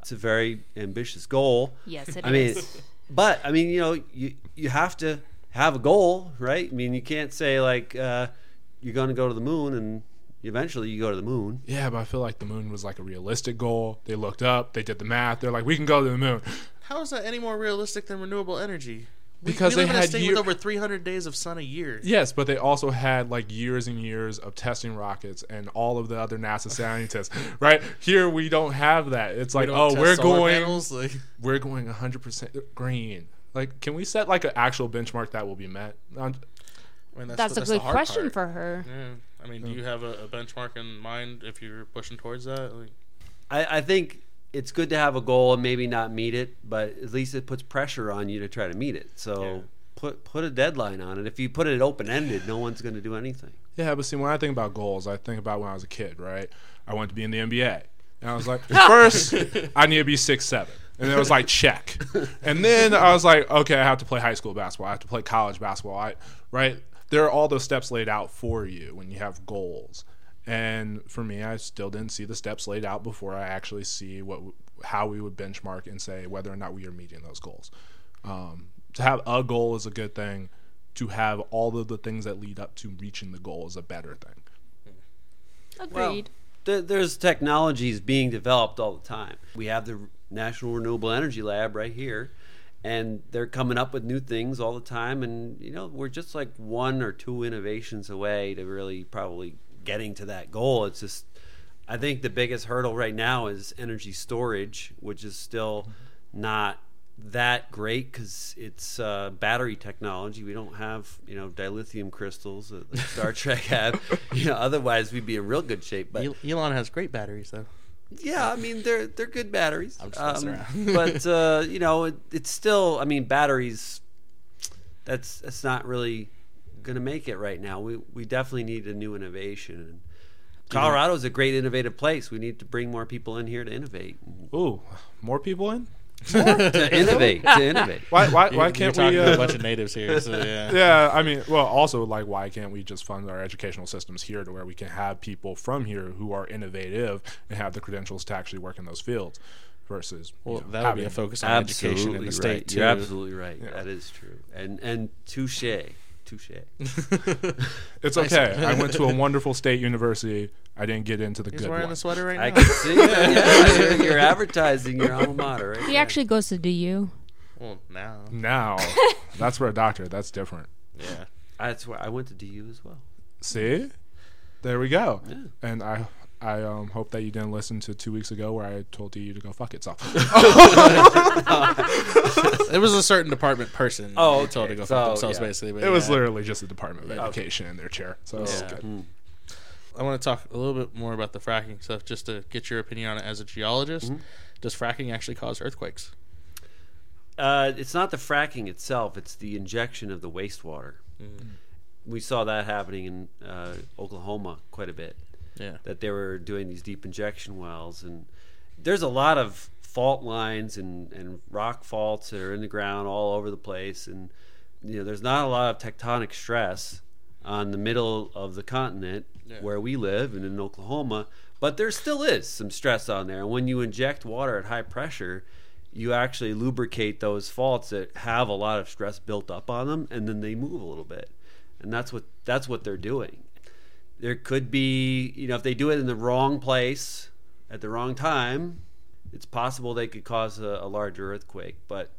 Speaker 5: It's a very ambitious goal.
Speaker 3: Yes, it
Speaker 5: I mean, but I mean, you know, you you have to have a goal, right? I mean, you can't say like uh, you're going to go to the moon and eventually you go to the moon.
Speaker 4: Yeah, but I feel like the moon was like a realistic goal. They looked up, they did the math. They're like, we can go to the moon.
Speaker 1: How is that any more realistic than renewable energy? We,
Speaker 4: Because
Speaker 1: we
Speaker 4: they
Speaker 1: live in a
Speaker 4: had
Speaker 1: state
Speaker 4: year-
Speaker 1: with over 300 days of sun a year.
Speaker 4: Yes, but they also had like years and years of testing rockets and all of the other NASA scientists. right here, we don't have that. It's like,
Speaker 1: don't
Speaker 4: oh, we're going,
Speaker 1: panels, like-
Speaker 4: we're going 100% green. Like, can we set like an actual benchmark that will be met?
Speaker 1: I mean,
Speaker 3: That's,
Speaker 1: the,
Speaker 3: a
Speaker 1: the
Speaker 3: good question
Speaker 1: part.
Speaker 3: for her.
Speaker 1: Yeah. I mean, do you have a, a benchmark in mind if you're pushing towards that? Like,
Speaker 5: I, I think it's good to have a goal and maybe not meet it, but at least it puts pressure on you to try to meet it. So
Speaker 1: Yeah.
Speaker 5: put put a deadline on it. If you put it open ended, no one's going to do anything.
Speaker 4: Yeah, but see, when I think about goals, I think about when I was a kid, right? I wanted to be in the NBA. And I was like, first, I need to be six seven. And it was like, check. And then I was like, okay, I have to play high school basketball. I have to play college basketball. I, right? There are all those steps laid out for you when you have goals. And for me, I still didn't see the steps laid out before I actually see what how we would benchmark and say whether or not we are meeting those goals. Um, to have a goal is a good thing. To have all of the things that lead up to reaching the goal is a better thing.
Speaker 3: Agreed.
Speaker 5: There, there's technologies being developed all the time. We have the National Renewable Energy Lab right here, and they're coming up with new things all the time. And you know, we're just like one or two innovations away to really probably getting to that goal. It's just, I think the biggest hurdle right now is energy storage, which is still not that great because it's uh, battery technology. We don't have you know dilithium crystals that Star Trek had. You know, otherwise we'd be in real good shape. But
Speaker 1: Elon has great batteries though.
Speaker 5: Yeah, I mean they're they're good batteries.
Speaker 1: I'm just messing around.
Speaker 5: but uh, you know, it, it's still. I mean, batteries. That's that's not really going to make it right now. We we definitely need a new innovation. And is a great innovative place. We need to bring more people in here to innovate.
Speaker 4: Ooh, more people in?
Speaker 5: To innovate. To innovate.
Speaker 4: Why? Why?
Speaker 1: You're-
Speaker 4: Why
Speaker 1: you're
Speaker 4: can't
Speaker 1: talking
Speaker 4: we?
Speaker 1: to a
Speaker 4: Uh,
Speaker 1: bunch of natives here? So yeah.
Speaker 4: yeah, I mean, well, also like, why can't we just fund our educational systems here to where we can have people from here who are innovative and have the credentials to actually work in those fields, versus you
Speaker 1: Well,
Speaker 4: know,
Speaker 1: that would be a focus on education in
Speaker 5: Absolutely
Speaker 1: the
Speaker 5: right.
Speaker 1: state too.
Speaker 5: You're absolutely right.
Speaker 4: Yeah.
Speaker 5: That is true. And and touche, touche.
Speaker 4: It's okay. I went to a wonderful state university. I didn't get into the
Speaker 1: He's
Speaker 4: good
Speaker 1: wearing
Speaker 4: one.
Speaker 1: the sweater right
Speaker 5: I
Speaker 1: now.
Speaker 5: can see that. Yeah, you're, you're advertising your alma mater, right?
Speaker 3: He
Speaker 5: there.
Speaker 3: actually goes to DU.
Speaker 1: Well, now,
Speaker 4: Now, that's for a doctor. That's different.
Speaker 1: yeah.
Speaker 5: That's where I went to DU as well.
Speaker 4: See, there we go.
Speaker 5: Yeah.
Speaker 4: And I, I um, hope that you didn't listen to two weeks ago where I told you to go fuck itself.
Speaker 1: It was a certain department person.
Speaker 5: Oh,
Speaker 1: who told to
Speaker 5: okay.
Speaker 1: go
Speaker 5: So,
Speaker 1: fuck themselves,
Speaker 5: yeah.
Speaker 1: basically. But
Speaker 4: it was literally just the Department of Education in their chair. So
Speaker 1: Yeah.
Speaker 4: good.
Speaker 1: I want to talk a little bit more about the fracking stuff, just to get your opinion on it as a geologist.
Speaker 5: Mm-hmm.
Speaker 1: Does fracking actually cause earthquakes?
Speaker 5: Uh, it's not the fracking itself; it's the injection of the wastewater. We saw that happening in uh, Oklahoma quite a bit.
Speaker 1: Yeah.
Speaker 5: That they were doing these deep injection wells, and there's a lot of fault lines and, and rock faults that are in the ground all over the place, and you know there's not a lot of tectonic stress on the middle of the continent
Speaker 1: Yeah.
Speaker 5: where we live and in Oklahoma, but there still is some stress on there. And when you inject water at high pressure, you actually lubricate those faults that have a lot of stress built up on them, and then they move a little bit. And that's what that's what they're doing. There could be, you know, if they do it in the wrong place at the wrong time, it's possible they could cause a, a larger earthquake. But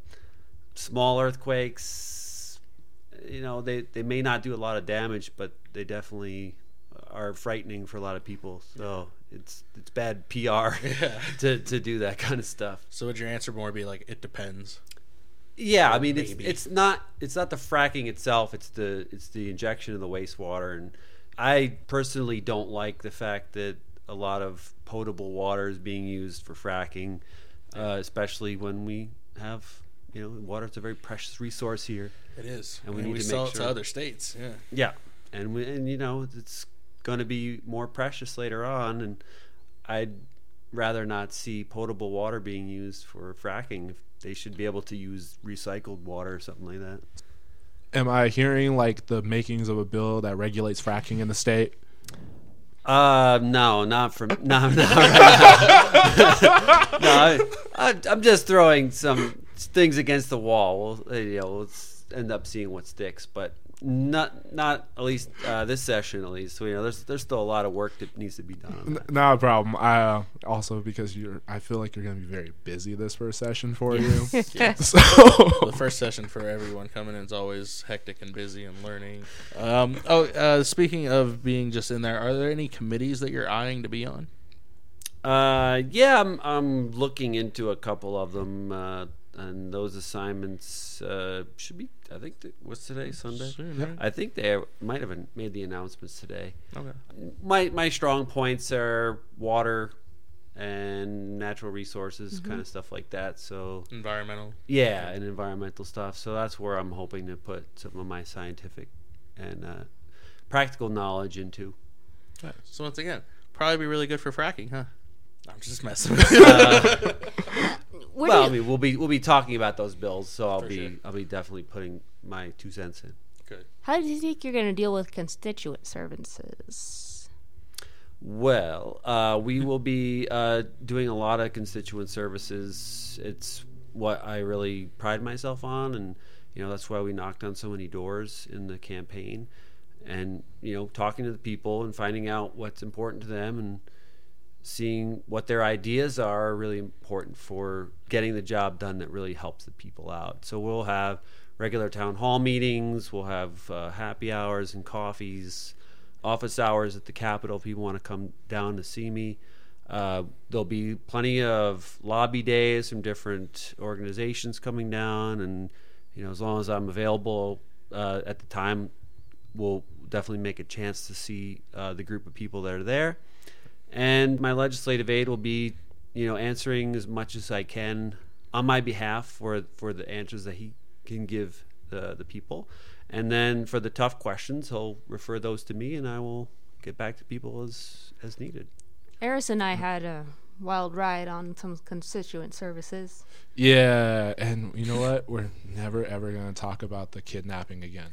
Speaker 5: small earthquakes, you know, they, they may not do a lot of damage, but they definitely are frightening for a lot of people. So it's it's bad PR
Speaker 1: Yeah.
Speaker 5: to, to do that kind of stuff.
Speaker 1: So would your answer more be like it depends?
Speaker 5: Yeah, I mean it's it's not it's not the fracking itself. It's the it's the injection of the wastewater, and I personally don't like the fact that a lot of potable water is being used for fracking, uh, especially when we have you know water. is a very precious resource here.
Speaker 1: It is,
Speaker 5: And we
Speaker 1: and
Speaker 5: need
Speaker 1: we
Speaker 5: to
Speaker 1: sell
Speaker 5: make
Speaker 1: it
Speaker 5: sure-
Speaker 1: to other states. Yeah.
Speaker 5: Yeah, and we, and you know it's going to be more precious later on, and I'd rather not see potable water being used for fracking. They should be able to use recycled water or something like that.
Speaker 4: Am I hearing like the makings of a bill that regulates fracking in the state?
Speaker 5: Uh, no, not from no, no, no. I, I'm just throwing some things against the wall. We'll, you know, we'll end up seeing what sticks, but not not at least uh, this session. At least, so, you know, there's there's still a lot of work that needs to be done. On.
Speaker 4: Not a problem. I uh, also because you're. I feel like you're going to be very busy this first session for you. so
Speaker 1: the first session for everyone coming in is always hectic and busy and learning. Um, oh, uh, speaking of being just in there, are there any committees that you're eyeing to be on?
Speaker 5: Uh, yeah, I'm I'm looking into a couple of them, uh, and those assignments uh, should be. I think th- what's today? Sunday.
Speaker 1: Soon, right?
Speaker 5: I think they might have made the announcements today.
Speaker 1: Okay.
Speaker 5: My my strong points are water and natural resources, kind of stuff like that. So
Speaker 1: Environmental.
Speaker 5: yeah, and environmental stuff. So that's where I'm hoping to put some of my scientific and uh, practical knowledge into.
Speaker 1: So once again, probably be really good for fracking, huh? I'm just messing.
Speaker 3: Where
Speaker 5: well, I
Speaker 3: do you,
Speaker 5: mean, we'll be we'll be talking about those bills, so I'll
Speaker 1: For
Speaker 5: be
Speaker 1: sure.
Speaker 5: I'll be definitely putting my two cents in.
Speaker 1: good.
Speaker 3: how do you think you're going to deal with constituent services?
Speaker 5: Well, uh, we will be uh, doing a lot of constituent services. It's what I really pride myself on, and you know that's why we knocked on so many doors in the campaign, and you know talking to the people and finding out what's important to them and seeing what their ideas are, are really important for getting the job done that really helps the people out. So we'll have regular town hall meetings, we'll have uh, happy hours and coffees, office hours at the Capitol. If people want to come down to see me. Uh, there'll be plenty of lobby days from different organizations coming down, and you know, as long as I'm available uh, at the time, we'll definitely make a chance to see uh, the group of people that are there. And my legislative aide will be, you know, answering as much as I can on my behalf for for the answers that he can give the the people. And then for the tough questions, he'll refer those to me, and I will get back to people as as needed.
Speaker 3: Eris and I had a wild ride on some constituent services.
Speaker 4: Yeah, and you know what? We're never ever gonna talk about the kidnapping again.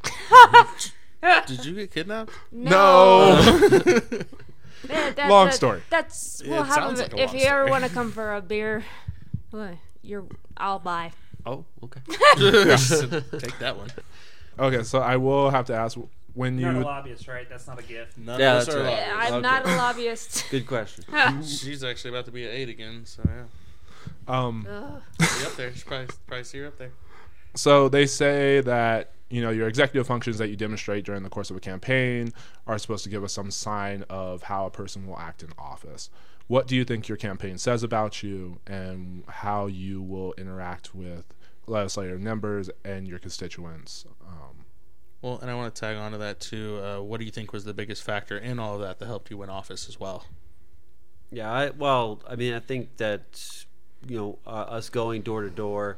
Speaker 1: Did you get kidnapped?
Speaker 4: No.
Speaker 3: That- that-
Speaker 4: Long
Speaker 3: that-
Speaker 4: story.
Speaker 3: That's we'll have
Speaker 1: sounds
Speaker 3: a,
Speaker 1: like a
Speaker 3: if
Speaker 1: long
Speaker 3: you ever
Speaker 1: story.
Speaker 3: want to come for a beer, well, you're I'll buy.
Speaker 5: Oh, okay.
Speaker 1: Take that one.
Speaker 4: okay, so I will have to ask when
Speaker 6: You're not a
Speaker 4: you.
Speaker 6: lobbyist, right? That's not a gift.
Speaker 1: None
Speaker 5: Yeah,
Speaker 1: of us
Speaker 5: that's
Speaker 1: are
Speaker 5: right.
Speaker 1: lobbyists.
Speaker 3: I'm
Speaker 5: Okay.
Speaker 3: not a lobbyist.
Speaker 5: Good question.
Speaker 1: She's actually about to be an eight again, so yeah.
Speaker 4: Um,
Speaker 1: Be up there. She's probably, probably see her up there.
Speaker 4: so they say that you know your executive functions that you demonstrate during the course of a campaign are supposed to give us some sign of how a person will act in office. What do you think your campaign says about you, and how you will interact with legislative members and your constituents? Um,
Speaker 1: Well, and I want to tag on to that too. Uh, what do you think was the biggest factor in all of that that helped you win office as well?
Speaker 5: Yeah, I, well, I mean, I think that you know uh, us going door to door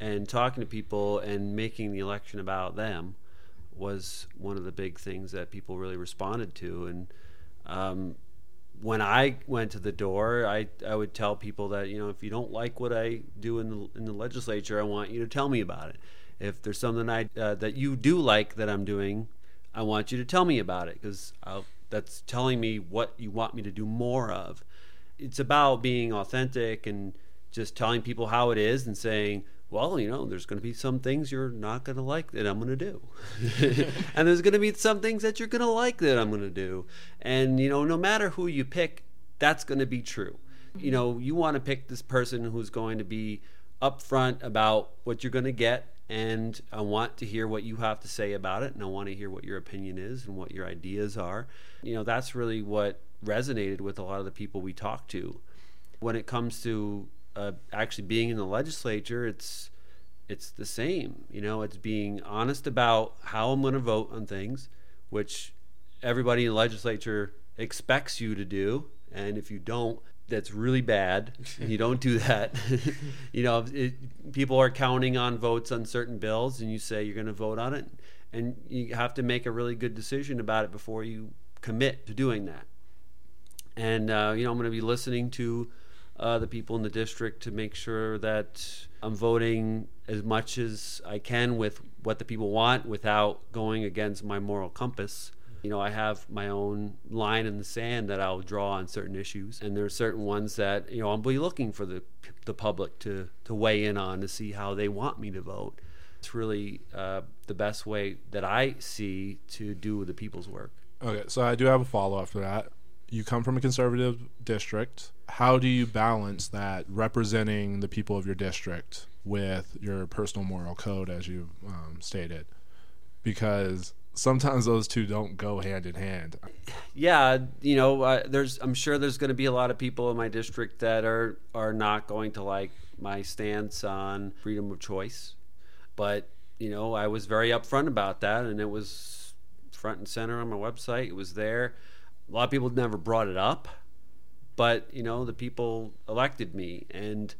Speaker 5: and talking to people and making the election about them was one of the big things that people really responded to. And um, when I went to the door, I I would tell people that you know if you don't like what I do in the in the legislature, I want you to tell me about it. If there's something I uh, that you do like that I'm doing, I want you to tell me about it because that's telling me what you want me to do more of. It's about being authentic and just telling people how it is and saying, well, you know, there's going to be some things you're not going to like that I'm going to do. and there's going to be some things that you're going to like that I'm going to do. And, you know, no matter who you pick, that's going to be true. You know, you want to pick this person who's going to be upfront about what you're going to get and I want to hear what you have to say about it, and I want to hear what your opinion is and what your ideas are. You know, that's really what resonated with a lot of the people we talked to. When it comes to uh, actually being in the legislature, it's it's the same. You know, it's being honest about how I'm going to vote on things, which everybody in the legislature expects you to do, and if you don't, that's really bad. You don't do that. You know it, people are counting on votes on certain bills and you say you're going to vote on it. And you have to make a really good decision about it before you commit to doing that. And uh, you know i'm going to be listening to uh, the people in the district to make sure that i'm voting as much as i can with what the people want without going against my moral compass you know, I have my own line in the sand that I'll draw on certain issues, and there are certain ones that you know I'll be looking for the the public to to weigh in on to see how they want me to vote. It's really uh, the best way that I see to do the people's work.
Speaker 4: Okay, so I do have a follow up for that. You come from a conservative district. How do you balance that representing the people of your district with your personal moral code, as you um, stated? Because sometimes those two don't go hand in hand.
Speaker 5: Yeah, you know, uh, there's I'm sure there's going to be a lot of people in my district that are are not going to like my stance on freedom of choice, but you know, I was very upfront about that, and it was front and center on my website. It was there. A lot of people never brought it up, but you know, the people elected me, and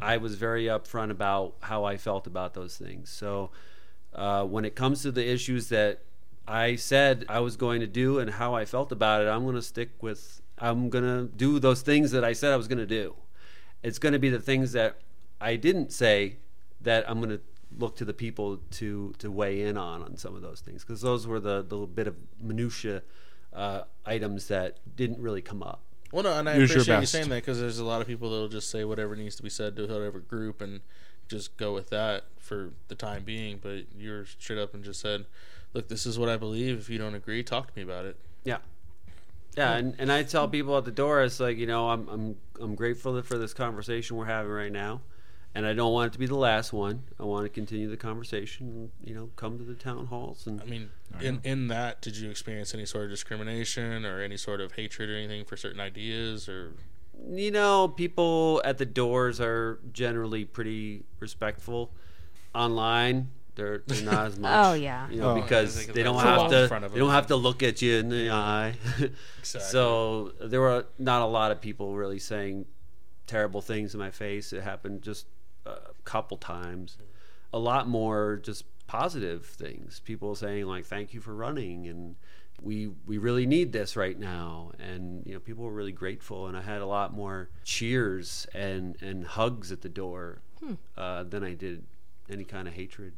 Speaker 5: I was very upfront about how I felt about those things. So uh, when it comes to the issues that I said I was going to do and how I felt about it, I'm going to stick with. I'm going to do those things that I said I was going to do. It's going to be the things that I didn't say that I'm going to look to the people to to weigh in on on some of those things because those were the the little bit of minutia uh, items that didn't really come up.
Speaker 1: Well, no, and I
Speaker 4: Use
Speaker 1: appreciate you saying that because there's a lot of people that'll just say whatever needs to be said to whatever group and just go with that for the time being. But you're straight up and just said, "Look, this is what I believe. If you don't agree, talk to me about it."
Speaker 5: Yeah. Yeah, and, and I tell people at the door, it's like you know, I'm I'm I'm grateful for this conversation we're having right now, and I don't want it to be the last one. I want to continue the conversation. And, you know, come to the town halls and
Speaker 1: I mean, in in that, did you experience any sort of discrimination or any sort of hatred or anything for certain ideas or?
Speaker 5: You know, people at the doors are generally pretty respectful. Online, they're, they're not as much.
Speaker 3: Oh, yeah.
Speaker 5: You know,
Speaker 4: Oh.
Speaker 5: because
Speaker 1: Yeah,
Speaker 5: they don't have to.
Speaker 1: in front of
Speaker 5: They don't have to look at you in the eye.
Speaker 1: Exactly.
Speaker 5: So there were not a lot of people really saying terrible things in my face. It happened just a couple times. A lot more just positive things. People saying like, "Thank you for running," and we we really need this right now. And you know, people were really grateful. And I had a lot more cheers and and hugs at the door uh, than I did any kind of hatred.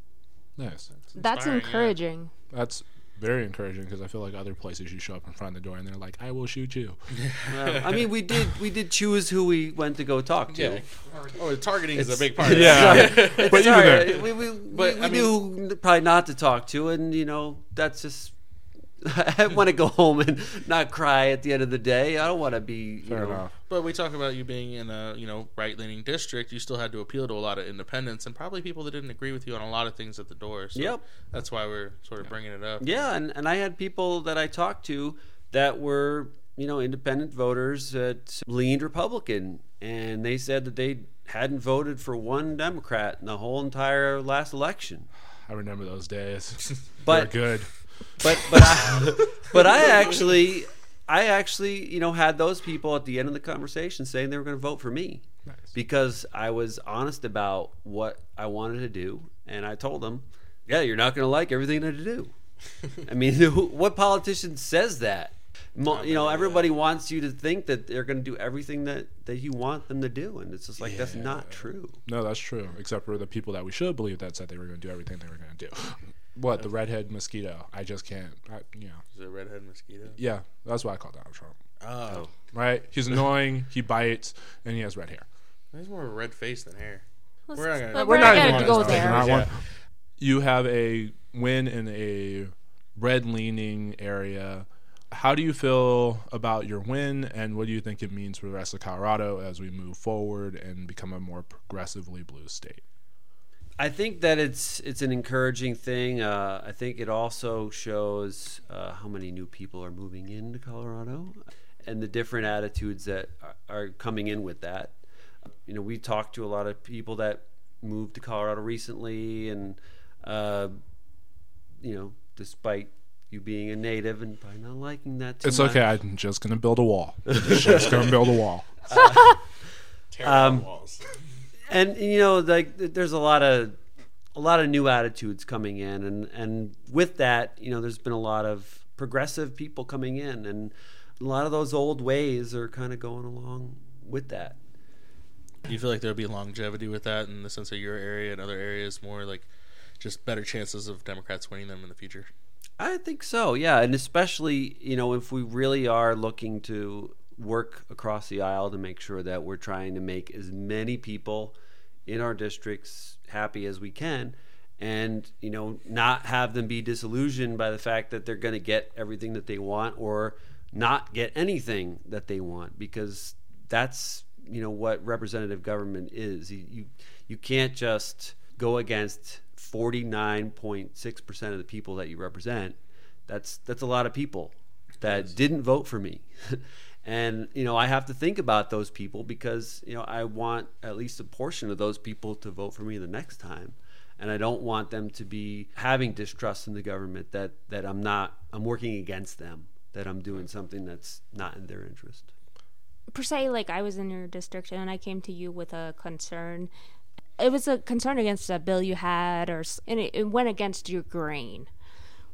Speaker 4: Nice.
Speaker 3: That's
Speaker 1: inspiring, yeah.
Speaker 3: encouraging.
Speaker 4: That's very encouraging because I feel like other places you show up in front of the door and they're like, "I will shoot you."
Speaker 5: Well, I mean, we did we did choose who we went to go talk to.
Speaker 1: yeah. Oh, targeting is a big part. Of.
Speaker 4: Yeah,
Speaker 5: It's
Speaker 4: but even there,
Speaker 5: we, we,
Speaker 1: But,
Speaker 5: we,
Speaker 1: I
Speaker 5: we knew probably not to talk to, and you know that's just. I want to go home and not cry at the end of the day. I don't want to be. You
Speaker 4: fair
Speaker 5: know,
Speaker 4: enough.
Speaker 1: But we talk about you being in a you know right leaning district. You still had to appeal to a lot of independents and probably people that didn't agree with you on a lot of things at the door. So
Speaker 5: Yep.
Speaker 1: That's why we're sort of bringing it up.
Speaker 5: Yeah, and, and I had people that I talked to that were you know independent voters that leaned Republican, and they said that they hadn't voted for one Democrat in the whole entire last election.
Speaker 4: I remember those days.
Speaker 5: But-
Speaker 4: good.
Speaker 5: But but I, but I actually I actually you know had those people at the end of the conversation saying they were going to vote for me
Speaker 4: Nice.
Speaker 5: because I was honest about what I wanted to do and I told them yeah you're not going to like everything that I do I mean who, what politician says that Mo, you know everybody wants you to think that they're going to do everything that that you want them to do and it's just like that's not true
Speaker 4: No, that's true. Except for the people that we should believe that said they were going to do everything they were going to do. What the redhead mosquito? I just can't. I, you know.
Speaker 1: Is it a redhead mosquito?
Speaker 4: Yeah, that's why I call Donald Trump.
Speaker 1: Oh.
Speaker 4: oh, Right? He's annoying. he bites, and he has red hair.
Speaker 1: he's more of a red face than hair.
Speaker 3: Let's-
Speaker 1: We're not gonna- we're
Speaker 3: we're
Speaker 1: not
Speaker 3: not going to
Speaker 1: gonna
Speaker 3: go there.
Speaker 4: Not
Speaker 1: Yeah.
Speaker 4: one. You have a win in a red leaning area. How do you feel about your win, and what do you think it means for the rest of Colorado as we move forward and become a more progressively blue state?
Speaker 5: I think that it's it's an encouraging thing. Uh, I think it also shows uh, how many new people are moving into Colorado, and the different attitudes that are, are coming in with that. You know, we talked to a lot of people that moved to Colorado recently, and uh, you know, despite you being a native and probably not liking that, too
Speaker 4: It's
Speaker 5: much,
Speaker 4: okay. I'm just going to build a wall. just going to build a wall.
Speaker 5: Um, and you know like there's a lot of a lot of new attitudes coming in and and with that you know there's been a lot of progressive people coming in and a lot of those old ways are kind of going along with that
Speaker 1: Do you feel like there'll be longevity with that in the sense of your area and other areas more like just better chances of Democrats winning them in the future?
Speaker 5: I think so, yeah, and especially you know if we really are looking to work across the aisle to make sure that we're trying to make as many people in our districts happy as we can, and you know not have them be disillusioned by the fact that they're going to get everything that they want or not get anything that they want because that's you know what representative government is. You you, you can't just go against 49.6% of the people that you represent. That's that's a lot of people that didn't vote for me. and you know, I have to think about those people because, you know, I want at least a portion of those people to vote for me the next time. And I don't want them to be having distrust in the government that that I'm not I'm working against them, that I'm doing something that's not in their interest.
Speaker 3: per se, like I was in your district and I came to you with a concern. It was a concern against a bill you had, or and it, it went against your grain.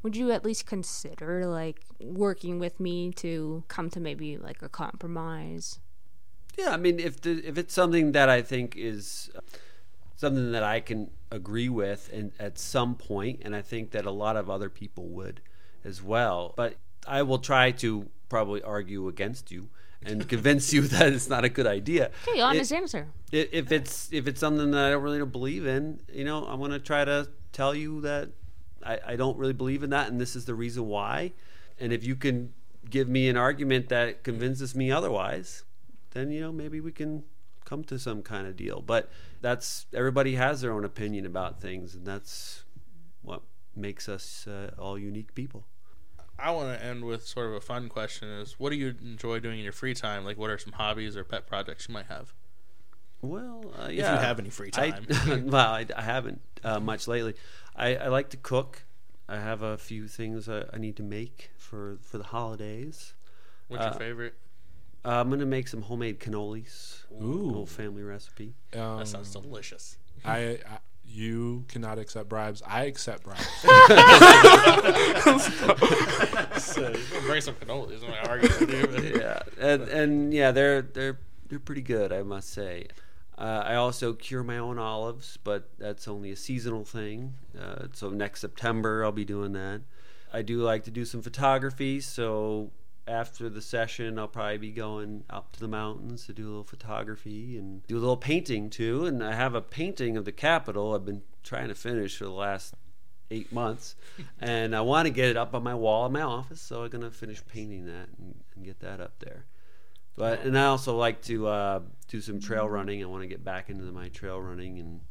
Speaker 3: Would you at least consider like working with me to come to maybe like a compromise?
Speaker 5: Yeah, I mean, if the, if it's something that I think is uh, something that I can agree with, and at some point, and I think that a lot of other people would as well. But I will try to probably argue against you and convince you that it's not a good idea.
Speaker 3: Okay, honest answer.
Speaker 5: If it's if it's something that I don't really believe in, you know, I'm gonna try to tell you that I, I don't really believe in that, and this is the reason why. And if you can give me an argument that convinces me otherwise, then you know maybe we can come to some kind of deal. But that's everybody has their own opinion about things, and that's what makes us uh, all unique people.
Speaker 1: I want to end with sort of a fun question: Is what do you enjoy doing in your free time? Like, what are some hobbies or pet projects you might have?
Speaker 5: Well, uh,
Speaker 1: you have any free
Speaker 5: I-
Speaker 1: time.
Speaker 5: well, I, I haven't uh, much lately. I, I like to cook. I have a few things I, I need to make for for the holidays.
Speaker 1: What's your
Speaker 5: Uh,
Speaker 1: favorite?
Speaker 5: Uh, I'm gonna make some homemade cannolis.
Speaker 4: Ooh.
Speaker 5: Little family recipe.
Speaker 4: Um,
Speaker 1: That sounds delicious.
Speaker 4: I, I you cannot accept bribes. I accept bribes.
Speaker 1: so, bring some cannolis. I'm not arguing with you.
Speaker 5: Yeah, and and yeah, they're they're they're pretty good, I must say. Uh, I also cure my own olives, but that's only a seasonal thing. Uh, so next September, I'll be doing that. I do like to do some photography, so after the session, I'll probably be going up to the mountains to do a little photography and do a little painting too. And I have a painting of the Capitol I've been trying to finish for the last eight months, and I want to get it up on my wall in my office. So I'm gonna finish painting that and, and get that up there. But and I also like to uh, do some trail running. I want to get back into my trail running and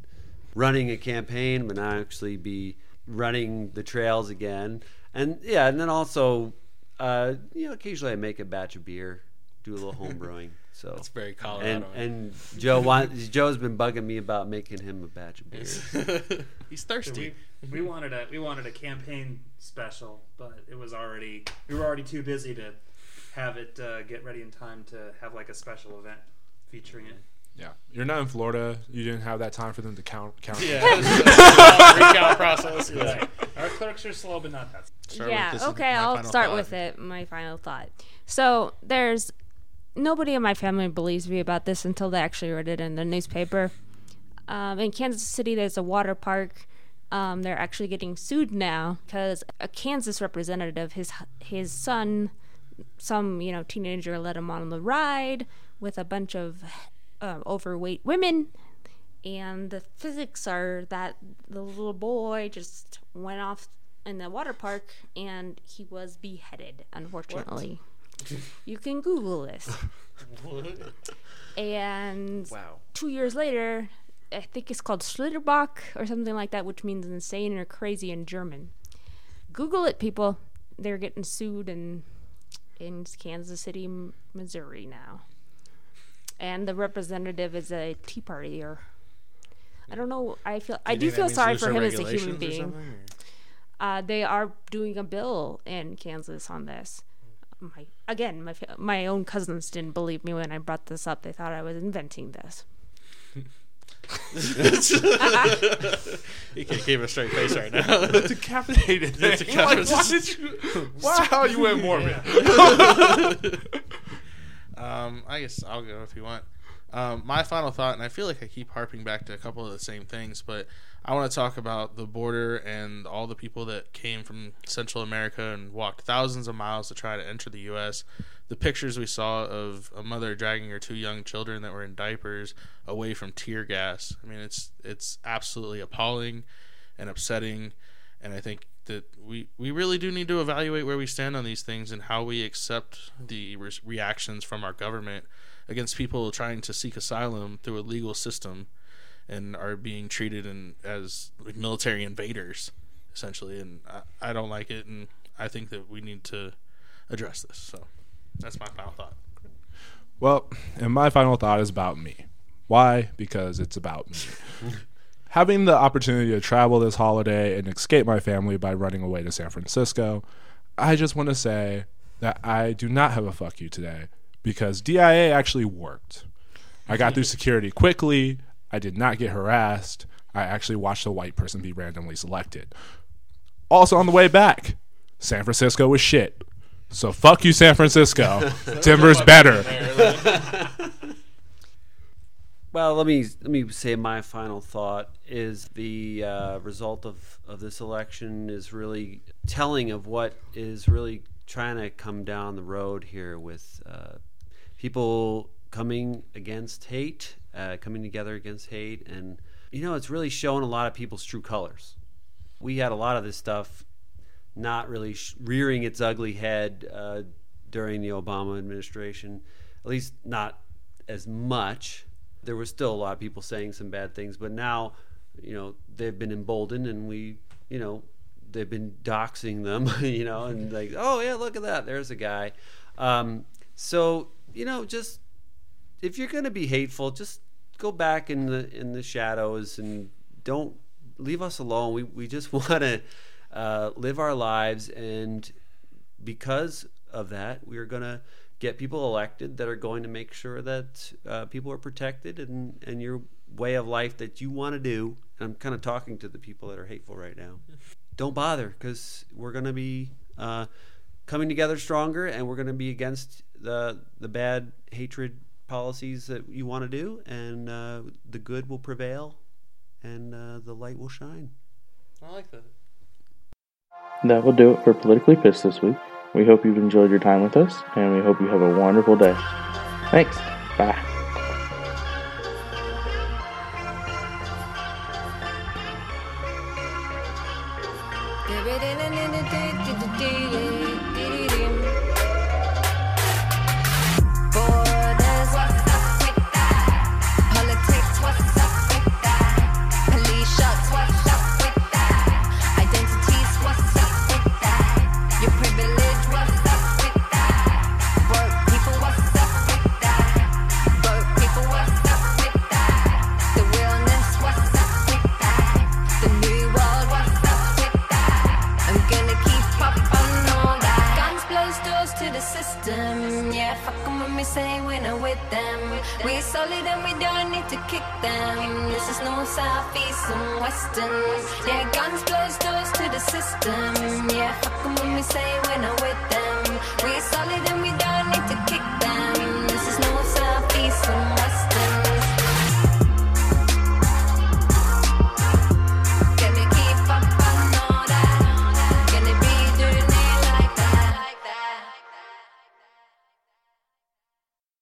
Speaker 5: running a campaign, but not actually be running the trails again. And yeah, and then also, uh, you know, occasionally I make a batch of beer, do a little home brewing. So
Speaker 1: That's very
Speaker 5: and
Speaker 1: Colorado.
Speaker 5: and Joe want, Joe's been bugging me about making him a batch of beer.
Speaker 1: He's thirsty.
Speaker 6: we, we wanted a we wanted a campaign special, but it was already we were already too busy to have it uh, get ready in time to have like a special event featuring it.
Speaker 4: yeah, you're not in Florida. You didn't have that time for them to count count.
Speaker 1: Yeah, recount process. Yeah.
Speaker 6: Our clerks are slow, but not that.
Speaker 1: Start
Speaker 3: yeah, okay, I'll start
Speaker 1: thought.
Speaker 3: with it. My final thought. So there's nobody in my family believes me about this until they actually read it in the newspaper. Um, in Kansas City, there's a water park. Um, they're actually getting sued now because a Kansas representative, his his son, some you know teenager, led him on the ride with a bunch of uh, overweight women, and the physics are that the little boy just went off in the water park and he was beheaded. Unfortunately, you can Google this. and
Speaker 5: wow.
Speaker 3: two years later, I think it's called Schlitterbahn or something like that, which means insane or crazy in German. Google it, people. They're getting sued in in Kansas City, Missouri now, and the representative is a Tea Party or I don't know. I feel I do
Speaker 1: think that
Speaker 3: feel sorry for him as a human being. Uh, they are doing a bill in Kansas on this. My again, my my own cousins didn't believe me when I brought this up. They thought I was inventing this.
Speaker 1: You can't keep a straight face right now.
Speaker 4: Decapitated.
Speaker 1: It's
Speaker 4: thing. Like, why
Speaker 1: decapitated.
Speaker 4: did you? Wow, you went Mormon.
Speaker 1: Um, I guess I'll go if you want. Um, my final thought, and I feel like I keep harping back to a couple of the same things, but I want to talk about the border and all the people that came from Central America and walked thousands of miles to try to enter the U.S. The pictures we saw of a mother dragging her two young children that were in diapers away from tear gas. I mean, it's it's absolutely appalling and upsetting, and I think that we we really do need to evaluate where we stand on these things and how we accept the re- reactions from our government against people trying to seek asylum through a legal system and are being treated in, as like military invaders essentially and I, I don't like it and I think that we need to address this so that's my final thought
Speaker 4: Well, and my final thought is about me. Why? Because it's about me. Having the opportunity to travel this holiday and escape my family by running away to San Francisco, I just want to say that I do not have a fuck you today because DIA actually worked. I got through security quickly. I did not get harassed. I actually watched a white person be randomly selected. Also, on the way back, San Francisco was shit. So fuck you, San Francisco. Denver's better.
Speaker 5: Well, let me let me say my final thought is the uh, result of, of this election is really telling of what is really trying to come down the road here with uh, people coming against hate, uh, coming together against hate, and you know it's really showing a lot of people's true colors. We had a lot of this stuff not really sh- rearing its ugly head uh, during the Obama administration, at least not as much. There was still a lot of people saying some bad things, but now, you know, they've been emboldened, and we, you know, they've been doxing them, you know, and like, oh yeah, look at that, there's a guy. Um, so you know, just if you're going to be hateful, just go back in the in the shadows and don't leave us alone. We we just want to uh, live our lives, and because of that, we are going to get people elected that are going to make sure that uh, people are protected and and your way of life that you want to do. And I'm kind of talking to the people that are hateful right now. Don't bother because we're going to be uh, coming together stronger, and we're going to be against the the bad hatred policies that you want to do, and uh, the good will prevail, and uh, the light will shine.
Speaker 1: I like that.
Speaker 7: That will do it for Politically Pissed this week. We hope you've enjoyed your time with us, and we hope you have a wonderful day. Thanks. Bye.